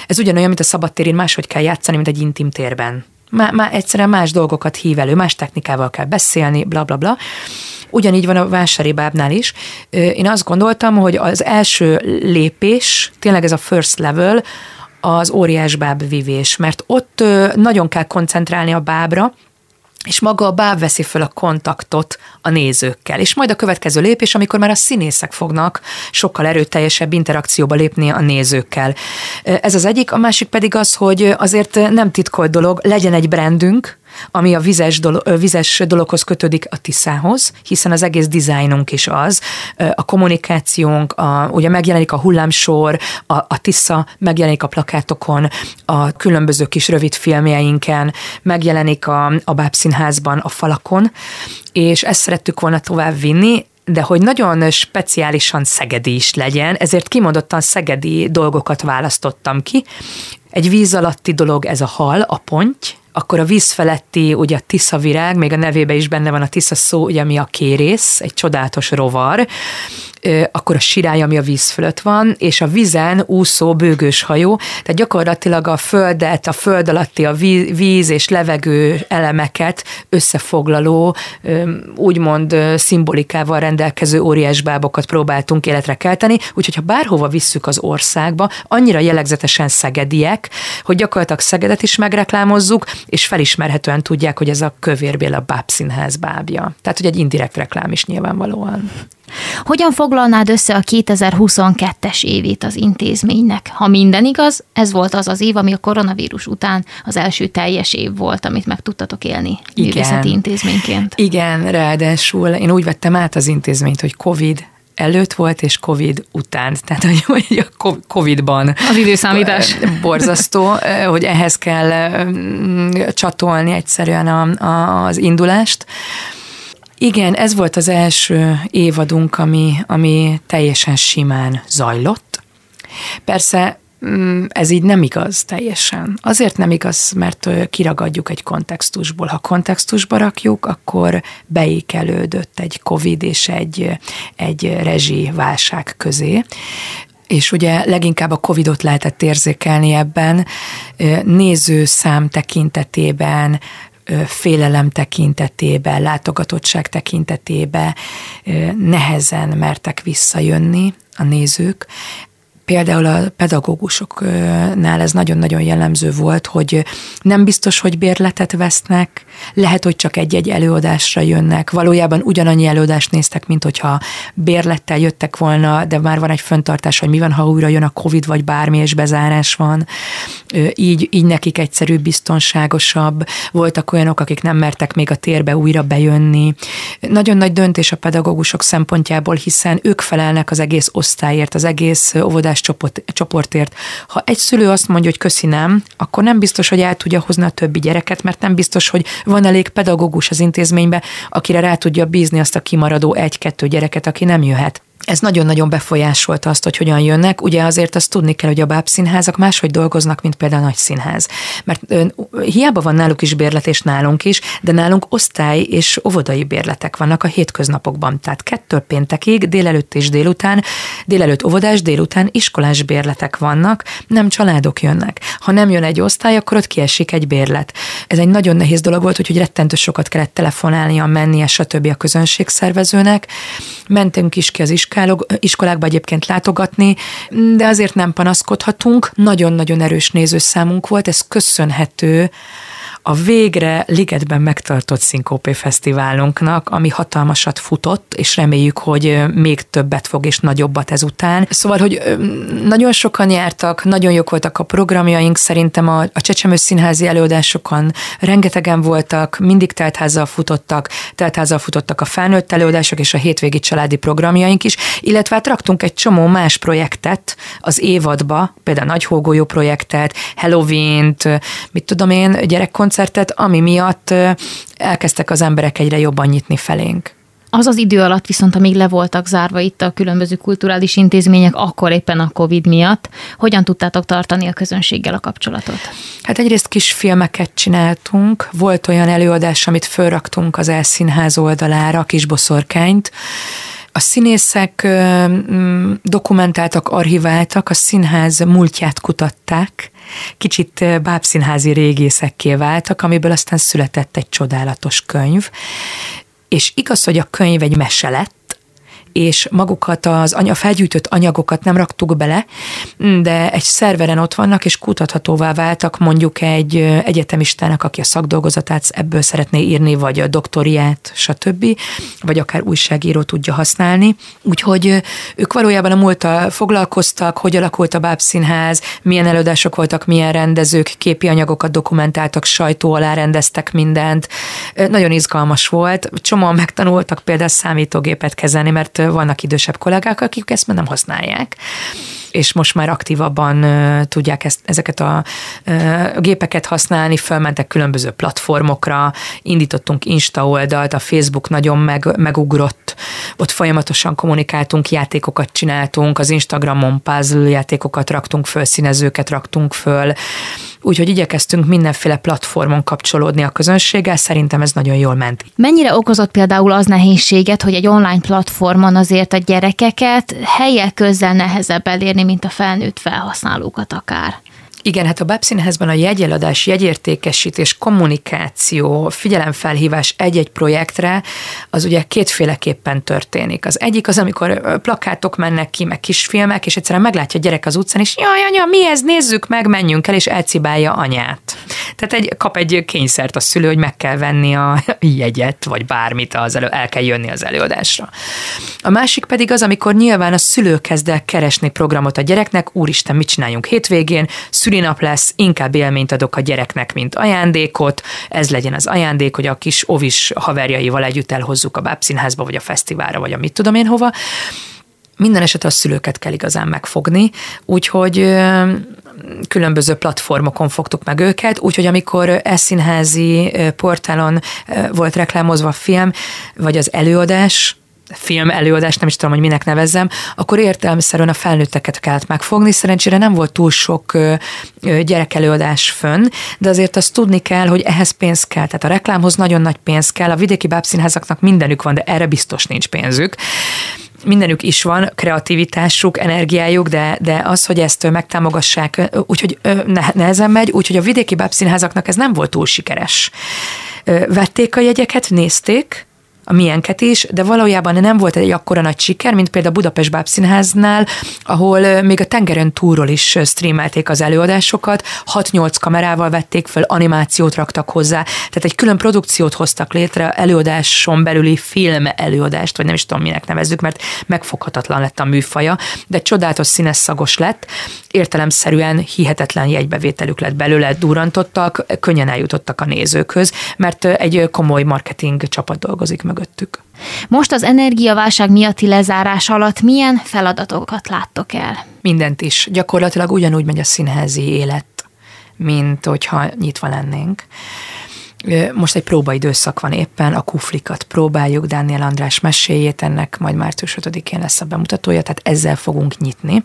Speaker 3: Ez ugyanolyan, mint a szabadtérén máshogy kell játszani, mint egy intim térben. Már, már egyszerűen más dolgokat hív elő, más technikával kell beszélni, bla bla bla. Ugyanígy van a vásári bábnál is. Én azt gondoltam, hogy az első lépés, tényleg ez a first level, az óriás báb vivés, mert ott nagyon kell koncentrálni a bábra, és maga a báb veszi föl a kontaktot a nézőkkel. És majd a következő lépés, amikor már a színészek fognak sokkal erőteljesebb interakcióba lépni a nézőkkel. Ez az egyik, a másik pedig az, hogy azért nem titkolt dolog, legyen egy brandünk, ami a vizes, dolog, vizes dologhoz kötődik a Tiszához, hiszen az egész dizájnunk is az, a kommunikációnk, a, ugye megjelenik a hullámsor, a, a Tisza megjelenik a plakátokon, a különböző kis rövid filmjeinken, megjelenik a, a Bábszínházban a falakon, és ezt szerettük volna tovább vinni, de hogy nagyon speciálisan szegedi is legyen, ezért kimondottan szegedi dolgokat választottam ki. Egy víz alatti dolog ez a hal, a ponty, akkor a víz feletti, ugye a tisza virág, még a nevébe is benne van a tisza szó, ugye ami a kérész, egy csodálatos rovar, akkor a sirály, ami a víz fölött van, és a vizen úszó bőgős hajó, tehát gyakorlatilag a földet, a föld alatti a víz és levegő elemeket összefoglaló, úgymond szimbolikával rendelkező óriás bábokat próbáltunk életre kelteni, úgyhogy ha bárhova visszük az országba, annyira jellegzetesen szegediek, hogy gyakorlatilag Szegedet is megreklámozzuk, és felismerhetően tudják, hogy ez a Kövérbél a bábszínház bábja. Tehát, hogy egy indirekt reklám is nyilvánvalóan.
Speaker 2: Hogyan foglalnád össze a 2022-es évét az intézménynek? Ha minden igaz, ez volt az az év, ami a koronavírus után az első teljes év volt, amit meg tudtatok élni Igen. művészeti intézményként.
Speaker 3: Igen, ráadásul én úgy vettem át az intézményt, hogy COVID előtt volt, és Covid után. Tehát, hogy, hogy a Covid-ban.
Speaker 2: Az időszámítás.
Speaker 3: Borzasztó, hogy ehhez kell csatolni egyszerűen a, a, az indulást. Igen, ez volt az első évadunk, ami, ami teljesen simán zajlott. Persze mm, ez így nem igaz teljesen. Azért nem igaz, mert kiragadjuk egy kontextusból. Ha kontextusba rakjuk, akkor beékelődött egy Covid és egy, egy rezsi válság közé. és ugye leginkább a Covidot lehetett érzékelni ebben, nézőszám tekintetében, félelem tekintetében, látogatottság tekintetében nehezen mertek visszajönni a nézők. Például a pedagógusoknál ez nagyon-nagyon jellemző volt, hogy nem biztos, hogy bérletet vesznek, lehet, hogy csak egy-egy előadásra jönnek. Valójában ugyanannyi előadást néztek, mint hogyha bérlettel jöttek volna, de már van egy föntartás, hogy mi van, ha újra jön a Covid, vagy bármi, és bezárás van. Így, így nekik egyszerűbb, biztonságosabb. Voltak olyanok, akik nem mertek még a térbe újra bejönni. Nagyon nagy döntés a pedagógusok szempontjából, hiszen ők felelnek az egész osztályért, az egész óvodás csoport, csoportért. Ha egy szülő azt mondja, hogy köszi nem, akkor nem biztos, hogy el tudja hozni a többi gyereket, mert nem biztos, hogy van elég pedagógus az intézménybe, akire rá tudja bízni azt a kimaradó egy-kettő gyereket, aki nem jöhet ez nagyon-nagyon befolyásolta azt, hogy hogyan jönnek. Ugye azért azt tudni kell, hogy a bábszínházak máshogy dolgoznak, mint például a nagy színház. Mert ö, hiába van náluk is bérlet, és nálunk is, de nálunk osztály és óvodai bérletek vannak a hétköznapokban. Tehát kettő péntekig, délelőtt és délután, délelőtt óvodás, délután iskolás bérletek vannak, nem családok jönnek. Ha nem jön egy osztály, akkor ott kiesik egy bérlet. Ez egy nagyon nehéz dolog volt, úgyhogy rettentő sokat kellett telefonálnia, mennie, stb. a közönségszervezőnek. Mentünk is ki az iskolásba, iskolákba egyébként látogatni, de azért nem panaszkodhatunk. Nagyon-nagyon erős nézőszámunk volt, ez köszönhető a végre Ligetben megtartott Szinkópé Fesztiválunknak, ami hatalmasat futott, és reméljük, hogy még többet fog, és nagyobbat ezután. Szóval, hogy nagyon sokan jártak, nagyon jók voltak a programjaink, szerintem a, a Csecsemő Színházi előadásokon rengetegen voltak, mindig teltházzal futottak, teltházzal futottak a felnőtt előadások és a hétvégi családi programjaink is, illetve hát raktunk egy csomó más projektet az évadba, például Nagy Hógolyó projektet, Halloween-t, mit tudom én, gyerekkoncert, koncertet, ami miatt elkezdtek az emberek egyre jobban nyitni felénk.
Speaker 2: Az az idő alatt viszont, amíg le voltak zárva itt a különböző kulturális intézmények, akkor éppen a COVID miatt, hogyan tudtátok tartani a közönséggel a kapcsolatot?
Speaker 3: Hát egyrészt kis filmeket csináltunk, volt olyan előadás, amit fölraktunk az Elszínház oldalára, a kis boszorkányt, a színészek dokumentáltak, archiváltak, a színház múltját kutatták, kicsit bábszínházi régészekké váltak, amiből aztán született egy csodálatos könyv. És igaz, hogy a könyv egy mese lett, és magukat az anya, felgyűjtött anyagokat nem raktuk bele, de egy szerveren ott vannak, és kutathatóvá váltak mondjuk egy egyetemistának, aki a szakdolgozatát ebből szeretné írni, vagy a doktoriát, stb., vagy akár újságíró tudja használni. Úgyhogy ők valójában a múlttal foglalkoztak, hogy alakult a bábszínház, milyen előadások voltak, milyen rendezők, képi anyagokat dokumentáltak, sajtó alá rendeztek mindent. Nagyon izgalmas volt. Csomóan megtanultak például számítógépet kezelni, mert vannak idősebb kollégák, akik ezt már nem használják és most már aktívabban tudják ezt, ezeket a gépeket használni, fölmentek különböző platformokra, indítottunk Insta oldalt, a Facebook nagyon meg, megugrott, ott folyamatosan kommunikáltunk, játékokat csináltunk, az Instagramon puzzle játékokat raktunk föl, színezőket raktunk föl, úgyhogy igyekeztünk mindenféle platformon kapcsolódni a közönséggel, szerintem ez nagyon jól ment.
Speaker 2: Mennyire okozott például az nehézséget, hogy egy online platformon azért a gyerekeket helyek közzel nehezebb elérni, mint a felnőtt felhasználókat akár?
Speaker 3: Igen, hát a Babszínházban a jegyeladás, jegyértékesítés, kommunikáció, figyelemfelhívás egy-egy projektre, az ugye kétféleképpen történik. Az egyik az, amikor plakátok mennek ki, meg kisfilmek, és egyszerűen meglátja a gyerek az utcán, és jaj, anya, mi ez, nézzük meg, menjünk el, és elcibálja anyát. Tehát egy, kap egy kényszert a szülő, hogy meg kell venni a jegyet, vagy bármit, az elő, el kell jönni az előadásra. A másik pedig az, amikor nyilván a szülő kezd el keresni programot a gyereknek, úristen, mit csináljunk hétvégén, szülinap lesz, inkább élményt adok a gyereknek, mint ajándékot, ez legyen az ajándék, hogy a kis ovis haverjaival együtt elhozzuk a bábszínházba, vagy a fesztiválra, vagy a mit tudom én hova. Minden esetre a szülőket kell igazán megfogni, úgyhogy különböző platformokon fogtuk meg őket, úgyhogy amikor eszínházi portálon volt reklámozva a film, vagy az előadás, film előadást, nem is tudom, hogy minek nevezzem, akkor értelmeszerűen a felnőtteket kellett megfogni. Szerencsére nem volt túl sok gyerekelőadás fönn, de azért azt tudni kell, hogy ehhez pénz kell. Tehát a reklámhoz nagyon nagy pénz kell. A vidéki bábszínházaknak mindenük van, de erre biztos nincs pénzük mindenük is van kreativitásuk, energiájuk, de, de az, hogy ezt megtámogassák, úgyhogy nehezen megy, úgyhogy a vidéki bábszínházaknak ez nem volt túl sikeres. Vették a jegyeket, nézték, a miénket is, de valójában nem volt egy akkora nagy siker, mint például a Budapest Bábszínháznál, ahol még a tengeren túról is streamelték az előadásokat, 6-8 kamerával vették fel, animációt raktak hozzá, tehát egy külön produkciót hoztak létre, előadáson belüli film előadást, vagy nem is tudom minek nevezzük, mert megfoghatatlan lett a műfaja, de csodálatos színes szagos lett, értelemszerűen hihetetlen jegybevételük lett belőle, durantottak, könnyen eljutottak a nézőkhöz, mert egy komoly marketing csapat dolgozik mögöttük.
Speaker 2: Most az energiaválság miatti lezárás alatt milyen feladatokat láttok el?
Speaker 3: Mindent is. Gyakorlatilag ugyanúgy megy a színházi élet, mint hogyha nyitva lennénk. Most egy próbaidőszak van éppen, a kuflikat próbáljuk, Dániel András meséjét, ennek majd március 5-én lesz a bemutatója, tehát ezzel fogunk nyitni.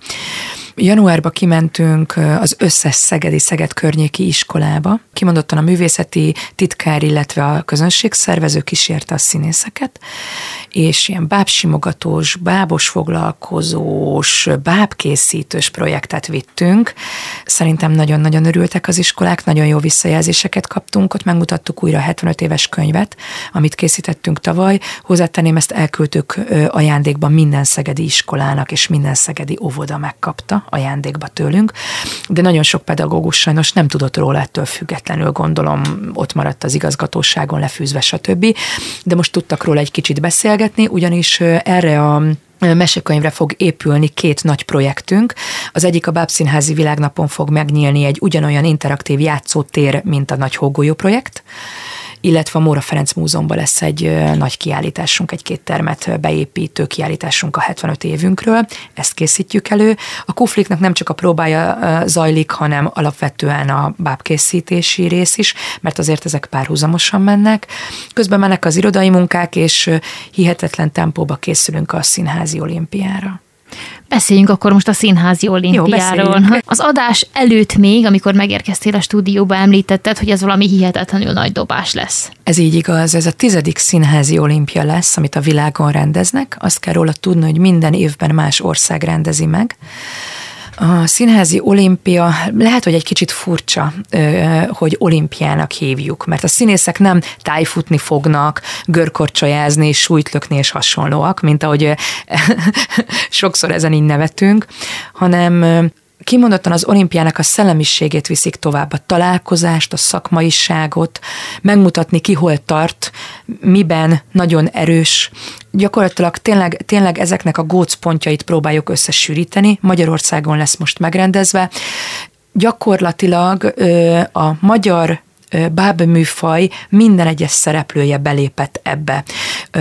Speaker 3: Januárba kimentünk az összes szegedi Szeged környéki iskolába. Kimondottan a művészeti titkár, illetve a közönségszervező kísérte a színészeket, és ilyen bábsimogatós, bábos foglalkozós, bábkészítős projektet vittünk. Szerintem nagyon-nagyon örültek az iskolák, nagyon jó visszajelzéseket kaptunk, ott megmutattuk újra a 75 éves könyvet, amit készítettünk tavaly. Hozzátenném, ezt elküldtük ajándékban minden szegedi iskolának, és minden szegedi óvoda megkapta ajándékba tőlünk, de nagyon sok pedagógus sajnos nem tudott róla ettől függetlenül, gondolom ott maradt az igazgatóságon lefűzve, stb. De most tudtak róla egy kicsit beszélgetni, ugyanis erre a mesekönyvre fog épülni két nagy projektünk. Az egyik a Bábszínházi Világnapon fog megnyílni egy ugyanolyan interaktív játszótér, mint a Nagy Hógolyó projekt, illetve a Móra Ferenc Múzeumban lesz egy nagy kiállításunk, egy két termet beépítő kiállításunk a 75 évünkről, ezt készítjük elő. A kufliknak nem csak a próbája zajlik, hanem alapvetően a bábkészítési rész is, mert azért ezek párhuzamosan mennek. Közben mennek az irodai munkák, és hihetetlen tempóba készülünk a színházi olimpiára.
Speaker 2: Beszéljünk akkor most a színházi olimpiáról. Jó, az adás előtt még, amikor megérkeztél a stúdióba, említetted, hogy ez valami hihetetlenül nagy dobás lesz.
Speaker 3: Ez így igaz, ez a tizedik színházi olimpia lesz, amit a világon rendeznek. Azt kell róla tudni, hogy minden évben más ország rendezi meg. A színházi olimpia lehet, hogy egy kicsit furcsa, hogy olimpiának hívjuk, mert a színészek nem tájfutni fognak, görkorcsolyázni, súlytlökni és hasonlóak, mint ahogy sokszor ezen így nevetünk, hanem kimondottan az olimpiának a szellemiségét viszik tovább, a találkozást, a szakmaiságot, megmutatni ki hol tart, miben nagyon erős. Gyakorlatilag tényleg, tényleg ezeknek a gócpontjait próbáljuk összesűríteni. Magyarországon lesz most megrendezve. Gyakorlatilag a magyar bábműfaj minden egyes szereplője belépett ebbe.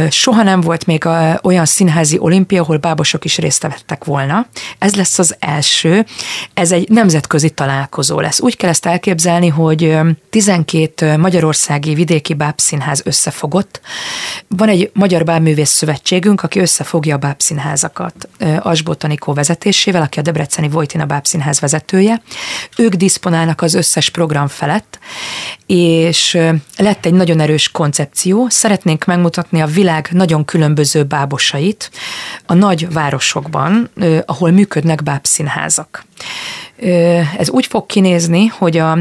Speaker 3: Soha nem volt még olyan színházi olimpia, ahol bábosok is részt vettek volna. Ez lesz az első. Ez egy nemzetközi találkozó lesz. Úgy kell ezt elképzelni, hogy 12 magyarországi vidéki bábszínház összefogott. Van egy Magyar Bábművész Szövetségünk, aki összefogja a bábszínházakat Asbotanikó vezetésével, aki a Debreceni Vojtina bábszínház vezetője. Ők diszponálnak az összes program felett, és lett egy nagyon erős koncepció. Szeretnénk megmutatni a világ nagyon különböző bábosait a nagy városokban, ahol működnek bábszínházak. Ez úgy fog kinézni, hogy a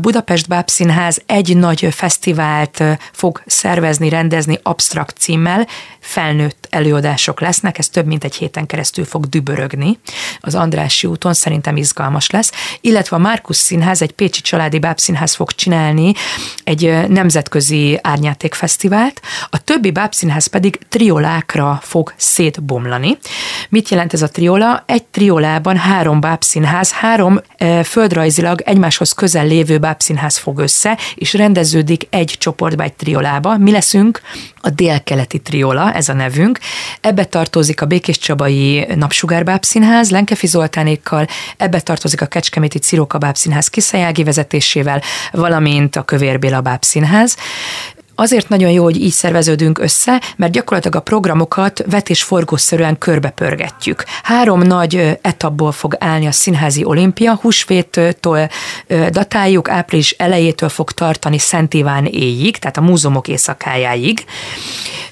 Speaker 3: Budapest Bábszínház egy nagy fesztivált fog szervezni, rendezni absztrakt címmel, felnőtt előadások lesznek, ez több mint egy héten keresztül fog dübörögni az Andrássy úton, szerintem izgalmas lesz, illetve a Márkusz Színház, egy pécsi családi bábszínház fog csinálni egy nemzetközi árnyátékfesztivált, a többi bábszínház pedig triolákra fog szétbomlani. Mit jelent ez a triola? Egy triolában három bábszínház, három e, földrajzilag egymáshoz közel lévő bábszínház fog össze, és rendeződik egy csoportba, egy triolába. Mi leszünk a délkeleti triola, ez a nevünk. Ebbe tartozik a Békés Csabai Napsugárbáb Színház, Lenkefi Zoltánékkal, ebbe tartozik a Kecskeméti Ciróka Színház Kiszajági vezetésével, valamint a Kövér Béla Báb Színház. Azért nagyon jó, hogy így szerveződünk össze, mert gyakorlatilag a programokat vetésforgószerűen körbepörgetjük. Három nagy etapból fog állni a színházi olimpia, húsvéttől datáljuk, április elejétől fog tartani Szent Iván éjig, tehát a múzeumok éjszakájáig.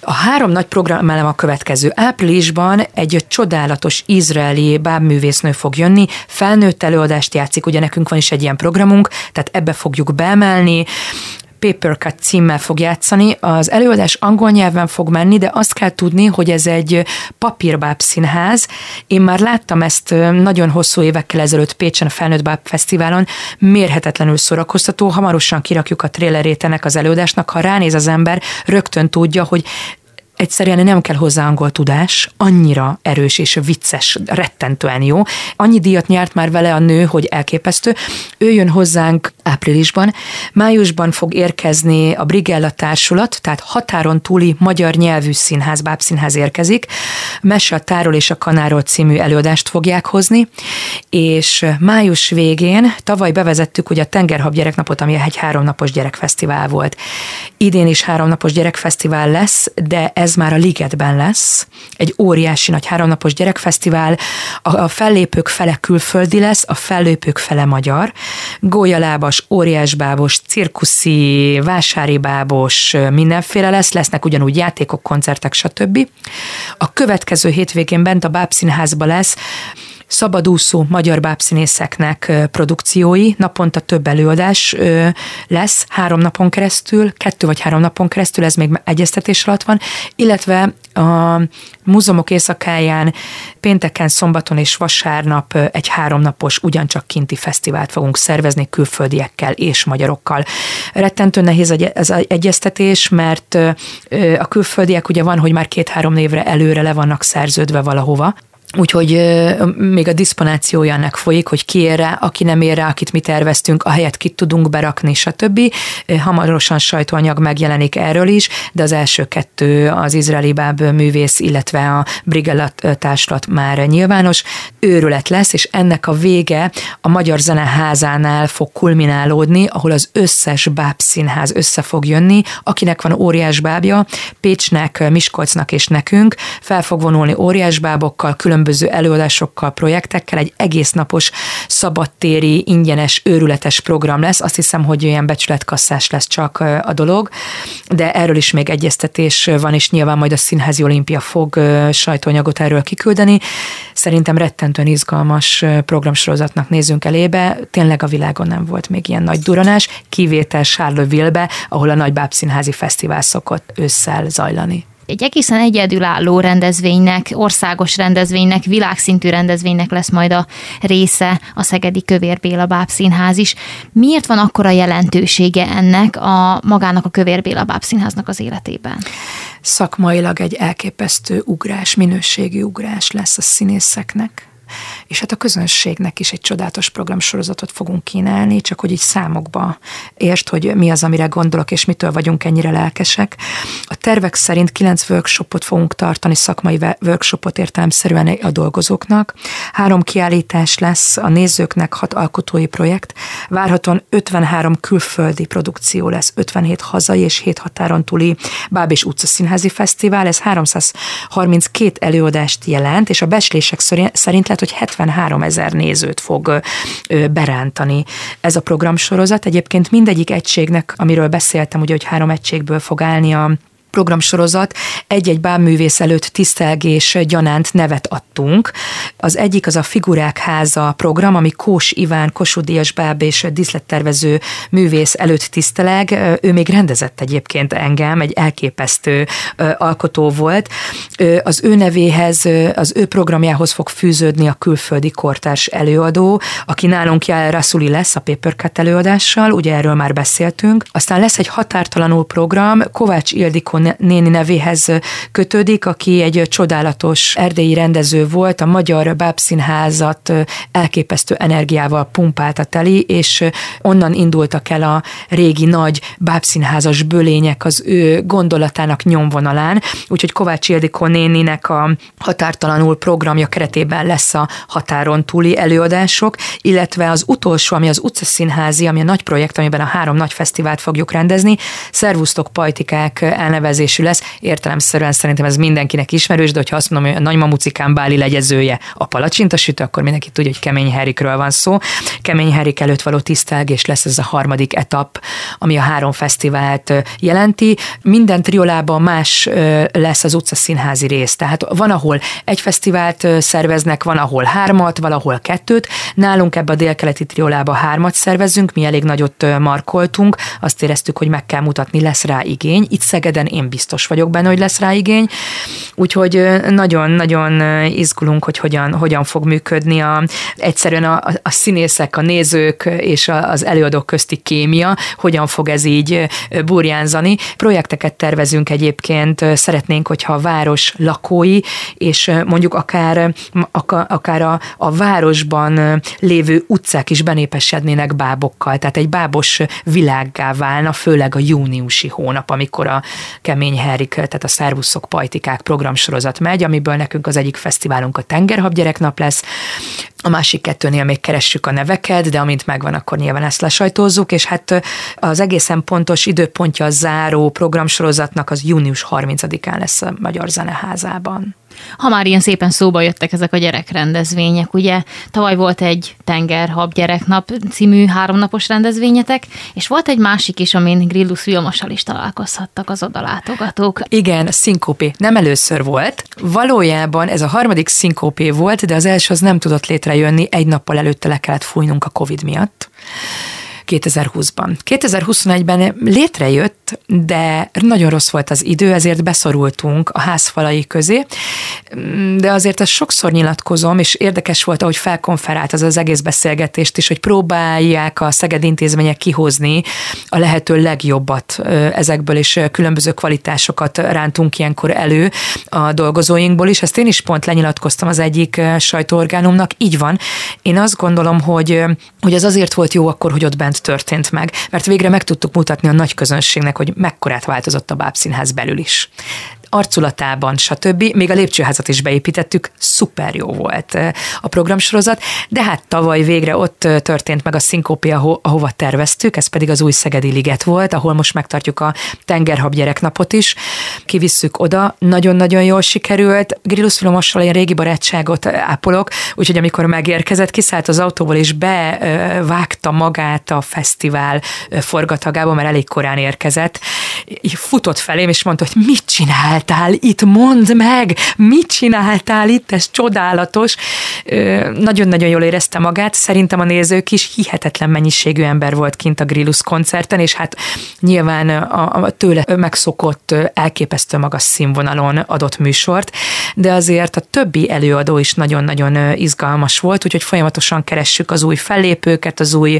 Speaker 3: A három nagy programelem a következő. Áprilisban egy csodálatos izraeli bábművésznő fog jönni, felnőtt előadást játszik, ugye nekünk van is egy ilyen programunk, tehát ebbe fogjuk beemelni, Paper Cut címmel fog játszani. Az előadás angol nyelven fog menni, de azt kell tudni, hogy ez egy papírbáb színház. Én már láttam ezt nagyon hosszú évekkel ezelőtt Pécsen a Felnőtt Báb Fesztiválon, mérhetetlenül szórakoztató. Hamarosan kirakjuk a trélerét ennek az előadásnak. Ha ránéz az ember, rögtön tudja, hogy egyszerűen nem kell hozzá angol tudás, annyira erős és vicces, rettentően jó. Annyi díjat nyert már vele a nő, hogy elképesztő. Ő jön hozzánk áprilisban, májusban fog érkezni a Brigella társulat, tehát határon túli magyar nyelvű színház, bábszínház érkezik. Mese a táról és a kanáról című előadást fogják hozni, és május végén tavaly bevezettük ugye a Tengerhab gyereknapot, ami egy háromnapos gyerekfesztivál volt. Idén is háromnapos gyerekfesztivál lesz, de ez már a Ligetben lesz, egy óriási nagy háromnapos gyerekfesztivál, a, a fellépők fele külföldi lesz, a fellépők fele magyar, gólyalábas, óriásbábos, cirkuszi, vásári bábos, mindenféle lesz, lesznek ugyanúgy játékok, koncertek, stb. A következő hétvégén bent a Bábszínházba lesz szabadúszó magyar bábszínészeknek produkciói, naponta több előadás lesz három napon keresztül, kettő vagy három napon keresztül, ez még egyeztetés alatt van, illetve a múzeumok éjszakáján pénteken, szombaton és vasárnap egy háromnapos ugyancsak kinti fesztivált fogunk szervezni külföldiekkel és magyarokkal. Rettentő nehéz az egyeztetés, mert a külföldiek ugye van, hogy már két-három névre előre le vannak szerződve valahova, Úgyhogy még a diszponációja ennek folyik, hogy ki ér aki nem ér akit mi terveztünk, a helyet kit tudunk berakni, stb. Hamarosan sajtóanyag megjelenik erről is, de az első kettő az izraeli báb művész, illetve a Brigellat társlat már nyilvános. Őrület lesz, és ennek a vége a Magyar Zeneházánál fog kulminálódni, ahol az összes bábszínház össze fog jönni, akinek van óriás bábja, Pécsnek, Miskolcnak és nekünk, fel fog vonulni óriás bábokkal, külön különböző előadásokkal, projektekkel, egy egész napos szabadtéri, ingyenes, őrületes program lesz. Azt hiszem, hogy olyan becsületkasszás lesz csak a dolog, de erről is még egyeztetés van, és nyilván majd a Színházi Olimpia fog sajtóanyagot erről kiküldeni. Szerintem rettentően izgalmas programsorozatnak nézünk elébe. Tényleg a világon nem volt még ilyen nagy duranás, kivétel Charleville-be, ahol a Nagy Bábszínházi Fesztivál szokott ősszel zajlani
Speaker 2: egy egészen egyedülálló rendezvénynek, országos rendezvénynek, világszintű rendezvénynek lesz majd a része a Szegedi Kövér Béla Bábszínház is. Miért van akkora jelentősége ennek a magának a Kövér Béla Bábszínháznak az életében?
Speaker 3: Szakmailag egy elképesztő ugrás, minőségi ugrás lesz a színészeknek és hát a közönségnek is egy csodálatos programsorozatot fogunk kínálni, csak hogy így számokba értsd, hogy mi az, amire gondolok, és mitől vagyunk ennyire lelkesek. A tervek szerint kilenc workshopot fogunk tartani, szakmai workshopot értelemszerűen a dolgozóknak. Három kiállítás lesz a nézőknek, hat alkotói projekt. Várhatóan 53 külföldi produkció lesz, 57 hazai és 7 határon túli Báb és utca színházi fesztivál. Ez 332 előadást jelent, és a becslések szerint lehet, hogy 73 ezer nézőt fog berántani ez a programsorozat. Egyébként mindegyik egységnek, amiről beszéltem, ugye, hogy három egységből fog állni a programsorozat egy-egy bábművész előtt tisztelgés gyanánt nevet adtunk. Az egyik az a Figurák háza program, ami Kós Iván, Kossuth báb és diszlettervező művész előtt tiszteleg. Ő még rendezett egyébként engem, egy elképesztő alkotó volt. Az ő nevéhez, az ő programjához fog fűződni a külföldi kortárs előadó, aki nálunk Jael Rasuli lesz a Papercut előadással, ugye erről már beszéltünk. Aztán lesz egy határtalanul program, Kovács Ildikó néni nevéhez kötődik, aki egy csodálatos erdélyi rendező volt, a Magyar Bábszínházat elképesztő energiával pumpálta teli, és onnan indultak el a régi nagy bábszínházas bölények az ő gondolatának nyomvonalán, úgyhogy Kovács Ildikó néninek a határtalanul programja keretében lesz a határon túli előadások, illetve az utolsó, ami az utcaszínházi, ami a nagy projekt, amiben a három nagy fesztivált fogjuk rendezni, Szervusztok Pajtikák elnevezés elnevezésű lesz. Értelemszerűen szerintem ez mindenkinek ismerős, de hogyha azt mondom, hogy a nagymamucikán báli legyezője a palacsintasütő, akkor mindenki tudja, hogy Kemény Herikről van szó. Kemény Herik előtt való tisztelgés lesz ez a harmadik etap, ami a három fesztivált jelenti. Minden triolában más lesz az utca színházi rész. Tehát van, ahol egy fesztivált szerveznek, van, ahol hármat, valahol kettőt. Nálunk ebbe a délkeleti triolába hármat szervezünk, mi elég nagyot markoltunk, azt éreztük, hogy meg kell mutatni, lesz rá igény. Itt Szegeden én biztos vagyok benne, hogy lesz rá igény. Úgyhogy nagyon-nagyon izgulunk, hogy hogyan, hogyan fog működni a, egyszerűen a, a színészek, a nézők és az előadók közti kémia, hogyan fog ez így burjánzani. Projekteket tervezünk egyébként, szeretnénk, hogyha a város lakói, és mondjuk akár, akár a, a városban lévő utcák is benépesednének bábokkal, tehát egy bábos világgá válna, főleg a júniusi hónap, amikor a Kemény Herik, tehát a Szervuszok Pajtikák programsorozat megy, amiből nekünk az egyik fesztiválunk a Tengerhab gyereknap lesz, a másik kettőnél még keressük a neveket, de amint megvan, akkor nyilván ezt lesajtózzuk, és hát az egészen pontos időpontja a záró programsorozatnak az június 30-án lesz a Magyar Zeneházában.
Speaker 2: Ha már ilyen szépen szóba jöttek ezek a gyerekrendezvények, ugye tavaly volt egy Tengerhab gyereknap című háromnapos rendezvényetek, és volt egy másik is, amin Grillus Vilmossal is találkozhattak az odalátogatók.
Speaker 3: Igen, szinkópé. Nem először volt. Valójában ez a harmadik szinkópé volt, de az első az nem tudott létrejönni, egy nappal előtte le kellett fújnunk a Covid miatt. 2020-ban. 2021-ben létrejött, de nagyon rossz volt az idő, ezért beszorultunk a házfalai közé, de azért ezt sokszor nyilatkozom, és érdekes volt, ahogy felkonferált az az egész beszélgetést is, hogy próbálják a Szeged intézmények kihozni a lehető legjobbat ezekből, és különböző kvalitásokat rántunk ilyenkor elő a dolgozóinkból is. Ezt én is pont lenyilatkoztam az egyik sajtóorgánumnak. Így van. Én azt gondolom, hogy, hogy ez azért volt jó akkor, hogy ott bent történt meg, mert végre meg tudtuk mutatni a nagy közönségnek, hogy mekkorát változott a bábszínház belül is arculatában, stb. Még a lépcsőházat is beépítettük, szuper jó volt eh, a programsorozat, de hát tavaly végre ott eh, történt meg a szinkópia, aho- ahova terveztük, ez pedig az új Szegedi Liget volt, ahol most megtartjuk a Tengerhab gyereknapot is. Kivisszük oda, nagyon-nagyon jól sikerült. Grillus Filomossal én régi barátságot eh, ápolok, úgyhogy amikor megérkezett, kiszállt az autóból és bevágta magát a fesztivál forgatagába, mert elég korán érkezett. Futott felém, és mondta, hogy mit csinál csináltál? Itt, mondd meg, mit csináltál itt, ez csodálatos. Nagyon-nagyon jól érezte magát, szerintem a nézők is hihetetlen mennyiségű ember volt kint a Grillus koncerten, és hát nyilván a, a tőle megszokott, elképesztő magas színvonalon adott műsort, de azért a többi előadó is nagyon-nagyon izgalmas volt, úgyhogy folyamatosan keressük az új fellépőket, az új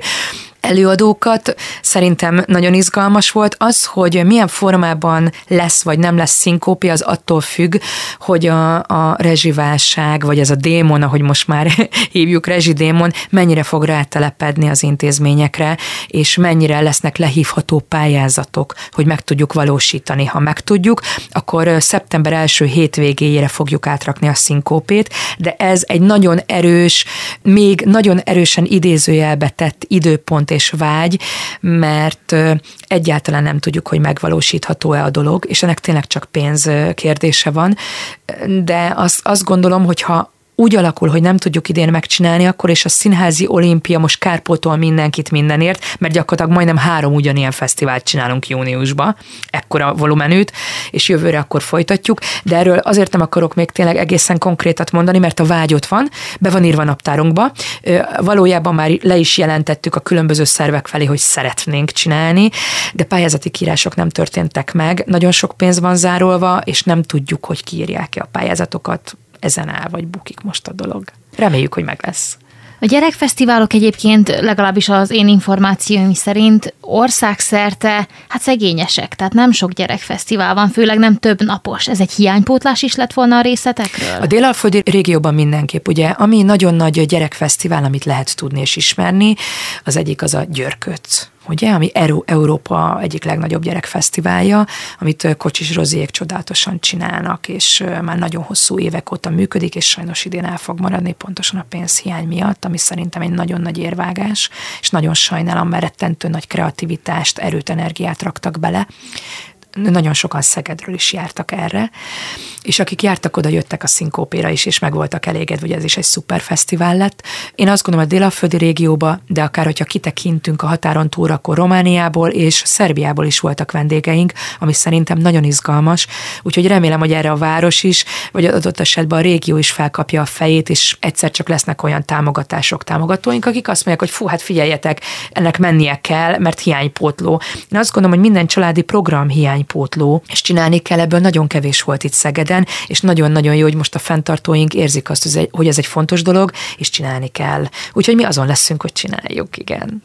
Speaker 3: előadókat. Szerintem nagyon izgalmas volt az, hogy milyen formában lesz vagy nem lesz szinkópia, az attól függ, hogy a, a rezsiválság, vagy ez a démon, ahogy most már hívjuk rezsidémon, mennyire fog rátelepedni az intézményekre, és mennyire lesznek lehívható pályázatok, hogy meg tudjuk valósítani. Ha meg tudjuk, akkor szeptember első hétvégéjére fogjuk átrakni a szinkópét, de ez egy nagyon erős, még nagyon erősen idézőjelbe tett időpont és vágy, mert egyáltalán nem tudjuk, hogy megvalósítható-e a dolog, és ennek tényleg csak pénz kérdése van, de azt, azt gondolom, hogy ha úgy alakul, hogy nem tudjuk idén megcsinálni, akkor és a színházi olimpia most kárpótol mindenkit mindenért, mert gyakorlatilag majdnem három ugyanilyen fesztivált csinálunk júniusba, ekkora volumenűt, és jövőre akkor folytatjuk, de erről azért nem akarok még tényleg egészen konkrétat mondani, mert a vágy ott van, be van írva naptárunkba, valójában már le is jelentettük a különböző szervek felé, hogy szeretnénk csinálni, de pályázati kírások nem történtek meg, nagyon sok pénz van zárolva, és nem tudjuk, hogy kiírják-e a pályázatokat, ezen áll, vagy bukik most a dolog. Reméljük, hogy meg lesz.
Speaker 2: A gyerekfesztiválok egyébként legalábbis az én információim szerint országszerte hát szegényesek, tehát nem sok gyerekfesztivál van, főleg nem több napos. Ez egy hiánypótlás is lett volna a részletekről?
Speaker 3: A délalföldi régióban mindenképp, ugye, ami nagyon nagy gyerekfesztivál, amit lehet tudni és ismerni, az egyik az a Györköc ugye, ami Európa egyik legnagyobb gyerekfesztiválja, amit Kocsis Roziék csodálatosan csinálnak, és már nagyon hosszú évek óta működik, és sajnos idén el fog maradni pontosan a pénzhiány miatt, ami szerintem egy nagyon nagy érvágás, és nagyon sajnálom, mert rettentő nagy kreativitást, erőt, energiát raktak bele nagyon sokan Szegedről is jártak erre, és akik jártak oda, jöttek a szinkópéra is, és meg voltak elégedve, hogy ez is egy szuper fesztivál lett. Én azt gondolom, a délaföldi régióba, de akár hogyha kitekintünk a határon túl, akkor Romániából és Szerbiából is voltak vendégeink, ami szerintem nagyon izgalmas, úgyhogy remélem, hogy erre a város is, vagy adott esetben a régió is felkapja a fejét, és egyszer csak lesznek olyan támogatások, támogatóink, akik azt mondják, hogy fú, hát figyeljetek, ennek mennie kell, mert hiánypótló. Én azt gondolom, hogy minden családi program hiánypótló, és csinálni kell, ebből nagyon kevés volt itt Szegeden, és nagyon-nagyon jó, hogy most a fenntartóink érzik azt, hogy ez egy fontos dolog, és csinálni kell. Úgyhogy mi azon leszünk, hogy csináljuk, igen.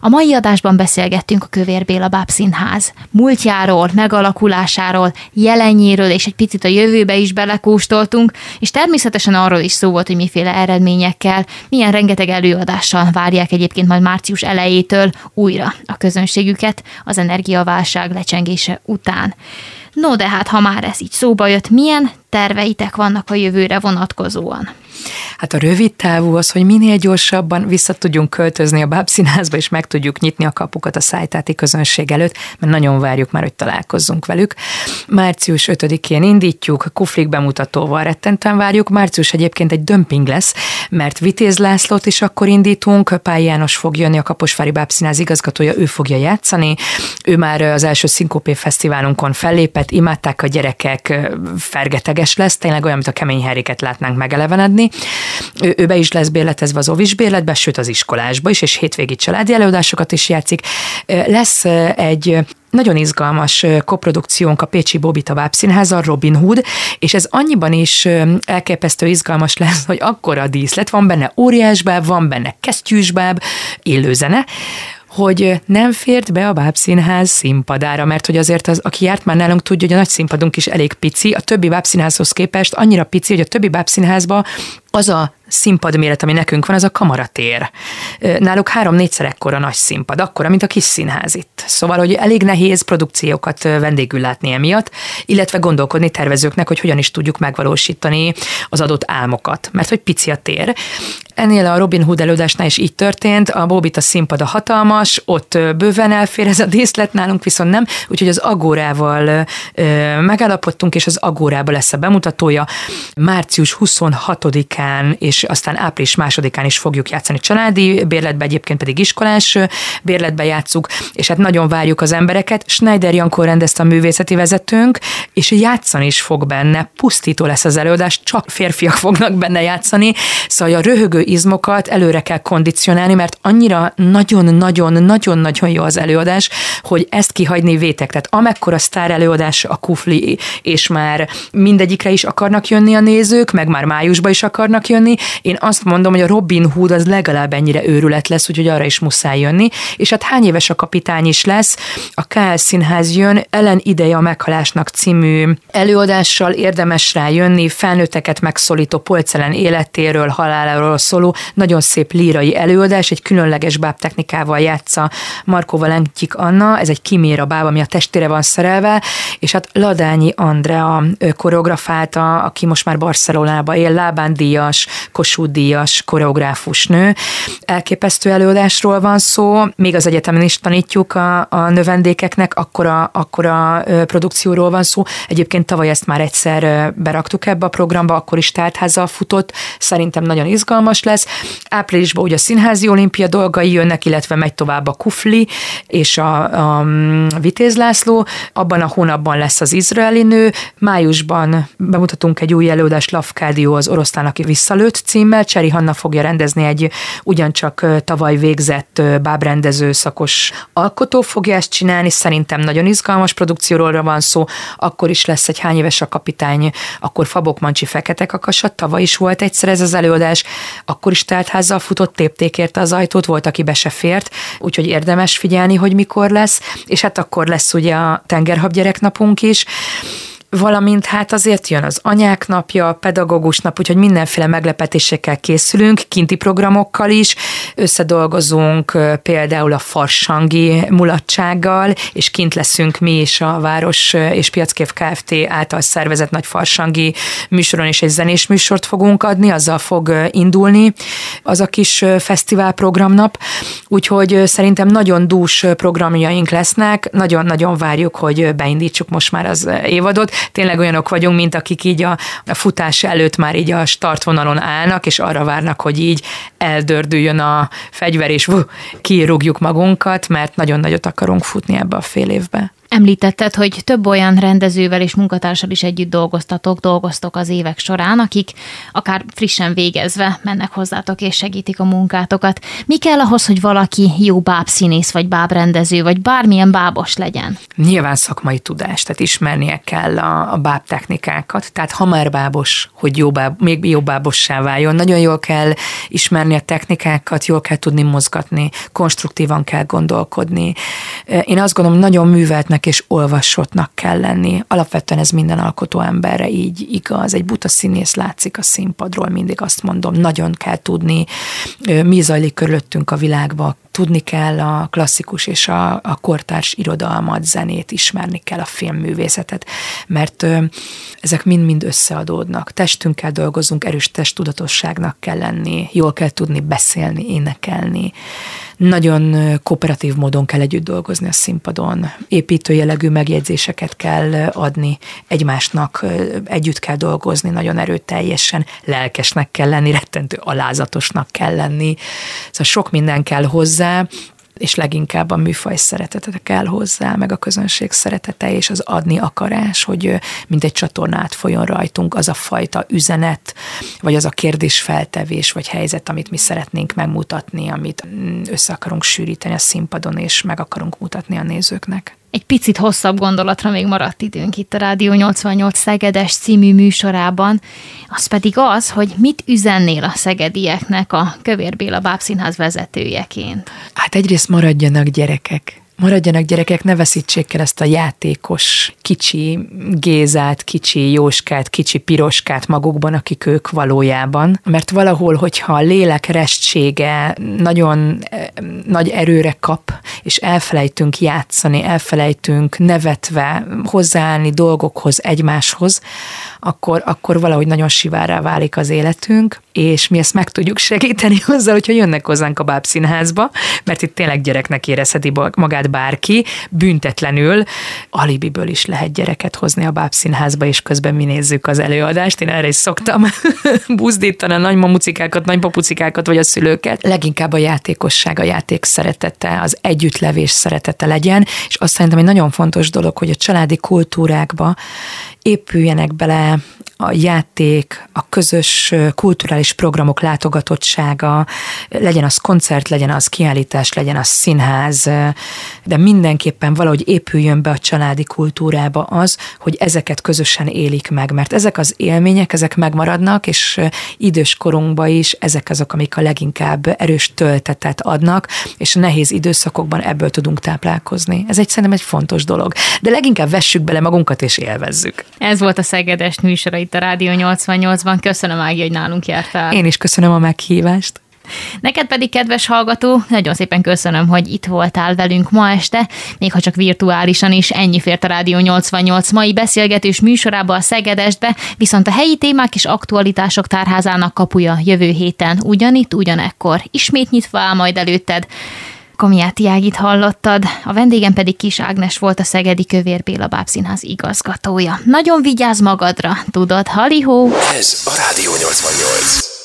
Speaker 2: A mai adásban beszélgettünk a Kövér Béla Bábszínház múltjáról, megalakulásáról, jelenjéről, és egy picit a jövőbe is belekóstoltunk, és természetesen arról is szó volt, hogy miféle eredményekkel, milyen rengeteg előadással várják egyébként majd március elejétől újra a közönségüket az energiaválság lecsengése után. No, de hát ha már ez így szóba jött, milyen terveitek vannak a jövőre vonatkozóan?
Speaker 3: Hát a rövid távú az, hogy minél gyorsabban vissza tudjunk költözni a bábszínházba, és meg tudjuk nyitni a kapukat a szájtáti közönség előtt, mert nagyon várjuk már, hogy találkozzunk velük. Március 5-én indítjuk, kuflik bemutatóval rettenten várjuk. Március egyébként egy dömping lesz, mert Vitéz Lászlót is akkor indítunk, Pály János fog jönni, a Kaposvári Bábszínház igazgatója, ő fogja játszani. Ő már az első Szinkopé Fesztiválunkon fellépett, imádták a gyerekek, fergeteges lesz, tényleg olyan, mint a kemény heriket látnánk megelevenedni. Ő, ő be is lesz bérletezve az ovis bérletbe, sőt az iskolásba is, és hétvégi családi előadásokat is játszik. Lesz egy nagyon izgalmas koprodukciónk a Pécsi Bobita Bábszínháza, Robin Hood, és ez annyiban is elképesztő izgalmas lesz, hogy akkora a díszlet, van benne óriásbáb, van benne kesztyűsbáb, élőzene, hogy nem fért be a bábszínház színpadára, mert hogy azért az, aki járt már nálunk tudja, hogy a nagy színpadunk is elég pici, a többi bábszínházhoz képest annyira pici, hogy a többi bábszínházba az a színpadméret, ami nekünk van, az a kamaratér. Náluk három-négyszer ekkora nagy színpad, akkora, mint a kis színház itt. Szóval, hogy elég nehéz produkciókat vendégül látni emiatt, illetve gondolkodni tervezőknek, hogy hogyan is tudjuk megvalósítani az adott álmokat, mert hogy pici a tér. Ennél a Robin Hood előadásnál is így történt, a színpad a hatalmas, ott bőven elfér ez a díszlet, nálunk viszont nem, úgyhogy az Agórával megállapodtunk, és az Agórában lesz a bemutatója március 26-án, és aztán április másodikán is fogjuk játszani családi bérletbe, egyébként pedig iskolás bérletbe játszuk, és hát nagyon várjuk az embereket. Schneider Jankó rendezte a művészeti vezetőnk, és játszani is fog benne, pusztító lesz az előadás, csak férfiak fognak benne játszani, szóval a röhögő izmokat előre kell kondicionálni, mert annyira nagyon-nagyon-nagyon-nagyon jó az előadás, hogy ezt kihagyni vétek. Tehát amekkora sztár előadás a kufli, és már mindegyikre is akarnak jönni a nézők, meg már májusban is akarnak jönni. Én azt mondom, hogy a Robin Hood az legalább ennyire őrület lesz, úgyhogy arra is muszáj jönni. És hát hány éves a kapitány is lesz, a KL Színház jön, Ellen ideje a meghalásnak című előadással érdemes rá jönni, felnőtteket megszólító polcelen életéről, haláláról szóló, nagyon szép lírai előadás, egy különleges bábtechnikával játsza Markó Valentyik Anna, ez egy kimér a báb, ami a testére van szerelve, és hát Ladányi Andrea koreografálta, aki most már Barcelonába él, Lábán díjas, Kossuth díjas koreográfus nő. Elképesztő előadásról van szó, még az egyetemen is tanítjuk a, a növendékeknek, akkora, akkora produkcióról van szó. Egyébként tavaly ezt már egyszer beraktuk ebbe a programba, akkor is tártházzal futott, szerintem nagyon izgalmas lesz. Áprilisban ugye a színházi olimpia dolgai jönnek, illetve megy tovább a Kufli és a, a Vitéz László. Abban a hónapban lesz az izraeli nő. Májusban bemutatunk egy új előadást, Lavkádió az oroszlán, aki visszalőtt címmel. Cseri Hanna fogja rendezni egy ugyancsak tavaly végzett bábrendező szakos alkotó fogja ezt csinálni. Szerintem nagyon izgalmas produkcióról van szó. Akkor is lesz egy hány éves a kapitány, akkor Fabok Mancsi Fekete Kakasat. Tavaly is volt egyszer ez az előadás akkor is teltházzal futott, tépték érte az ajtót, volt, aki be se fért, úgyhogy érdemes figyelni, hogy mikor lesz, és hát akkor lesz ugye a tengerhab gyereknapunk is. Valamint hát azért jön az anyák napja, a pedagógus nap, úgyhogy mindenféle meglepetésekkel készülünk, kinti programokkal is, összedolgozunk például a farsangi mulatsággal, és kint leszünk mi is a Város és Piackév Kft. által szervezett nagy farsangi műsoron és egy zenés műsort fogunk adni, azzal fog indulni az a kis fesztivál programnap, úgyhogy szerintem nagyon dús programjaink lesznek, nagyon-nagyon várjuk, hogy beindítsuk most már az évadot. Tényleg olyanok vagyunk, mint akik így a, a futás előtt már így a startvonalon állnak, és arra várnak, hogy így eldördüljön a fegyver, és kirúgjuk magunkat, mert nagyon nagyot akarunk futni ebbe a fél évbe.
Speaker 2: Említetted, hogy több olyan rendezővel és munkatársal is együtt dolgoztatok, dolgoztok az évek során, akik akár frissen végezve mennek hozzátok és segítik a munkátokat. Mi kell ahhoz, hogy valaki jó bábszínész, vagy bábrendező, vagy bármilyen bábos legyen?
Speaker 3: Nyilván szakmai tudás, tehát ismernie kell a, a báb technikákat, tehát ha már bábos, hogy jó báb, még jobb bábossá váljon, nagyon jól kell ismerni a technikákat, jól kell tudni mozgatni, konstruktívan kell gondolkodni. Én azt gondolom, nagyon műveltnek és olvasottnak kell lenni. Alapvetően ez minden alkotó emberre így igaz. Egy buta színész látszik a színpadról, mindig azt mondom, nagyon kell tudni, mi zajlik körülöttünk a világban, tudni kell a klasszikus és a, a kortárs irodalmat, zenét, ismerni kell a filmművészetet, mert ö, ezek mind-mind összeadódnak. Testünkkel dolgozunk, erős testtudatosságnak kell lenni, jól kell tudni beszélni, énekelni, nagyon kooperatív módon kell együtt dolgozni a színpadon, építő jellegű megjegyzéseket kell adni egymásnak, együtt kell dolgozni nagyon erőteljesen, lelkesnek kell lenni, rettentő alázatosnak kell lenni, szóval sok minden kell hozzá, és leginkább a műfaj szeretete kell hozzá, meg a közönség szeretete és az adni akarás, hogy mint egy csatornát folyjon rajtunk az a fajta üzenet, vagy az a kérdésfeltevés, vagy helyzet, amit mi szeretnénk megmutatni, amit mm, össze akarunk sűríteni a színpadon, és meg akarunk mutatni a nézőknek.
Speaker 2: Egy picit hosszabb gondolatra még maradt időnk itt a Rádió 88 Szegedes című műsorában, az pedig az, hogy mit üzennél a szegedieknek a Kövér Béla Bábszínház vezetőjeként?
Speaker 3: Hát egyrészt maradjanak gyerekek, maradjanak gyerekek, ne veszítsék el ezt a játékos kicsi Gézát, kicsi Jóskát, kicsi Piroskát magukban, akik ők valójában. Mert valahol, hogyha a lélek restsége nagyon eh, nagy erőre kap, és elfelejtünk játszani, elfelejtünk nevetve hozzáállni dolgokhoz, egymáshoz, akkor, akkor valahogy nagyon sivárá válik az életünk, és mi ezt meg tudjuk segíteni azzal, hogyha jönnek hozzánk a bábszínházba, mert itt tényleg gyereknek érezheti magát bárki, büntetlenül, alibiből is lehet gyereket hozni a bábszínházba, és közben mi nézzük az előadást. Én erre is szoktam buzdítani a nagymamucikákat, nagypapucikákat, vagy a szülőket. Leginkább a játékosság, a játék szeretete, az együttlevés szeretete legyen, és azt szerintem egy nagyon fontos dolog, hogy a családi kultúrákba épüljenek bele a játék, a közös kulturális programok látogatottsága, legyen az koncert, legyen az kiállítás, legyen az színház, de mindenképpen valahogy épüljön be a családi kultúrába az, hogy ezeket közösen élik meg, mert ezek az élmények, ezek megmaradnak, és idős korunkban is ezek azok, amik a leginkább erős töltetet adnak, és nehéz időszakokban ebből tudunk táplálkozni. Ez egy szerintem egy fontos dolog. De leginkább vessük bele magunkat és élvezzük.
Speaker 2: Ez volt a Szegedes műsora itt a Rádió 88-ban. Köszönöm, Ági, hogy nálunk jártál.
Speaker 3: Én is köszönöm a meghívást.
Speaker 2: Neked pedig, kedves hallgató, nagyon szépen köszönöm, hogy itt voltál velünk ma este, még ha csak virtuálisan is, ennyi fért a Rádió 88 mai beszélgetős műsorába a Szegedestbe, viszont a helyi témák és aktualitások tárházának kapuja jövő héten ugyanitt, ugyanekkor ismét nyitva áll majd előtted. Komiáti Ágit hallottad, a vendégem pedig Kis Ágnes volt a Szegedi Kövér Béla Bábszínház igazgatója. Nagyon vigyázz magadra, tudod, halihó!
Speaker 1: Ez a Rádió 88.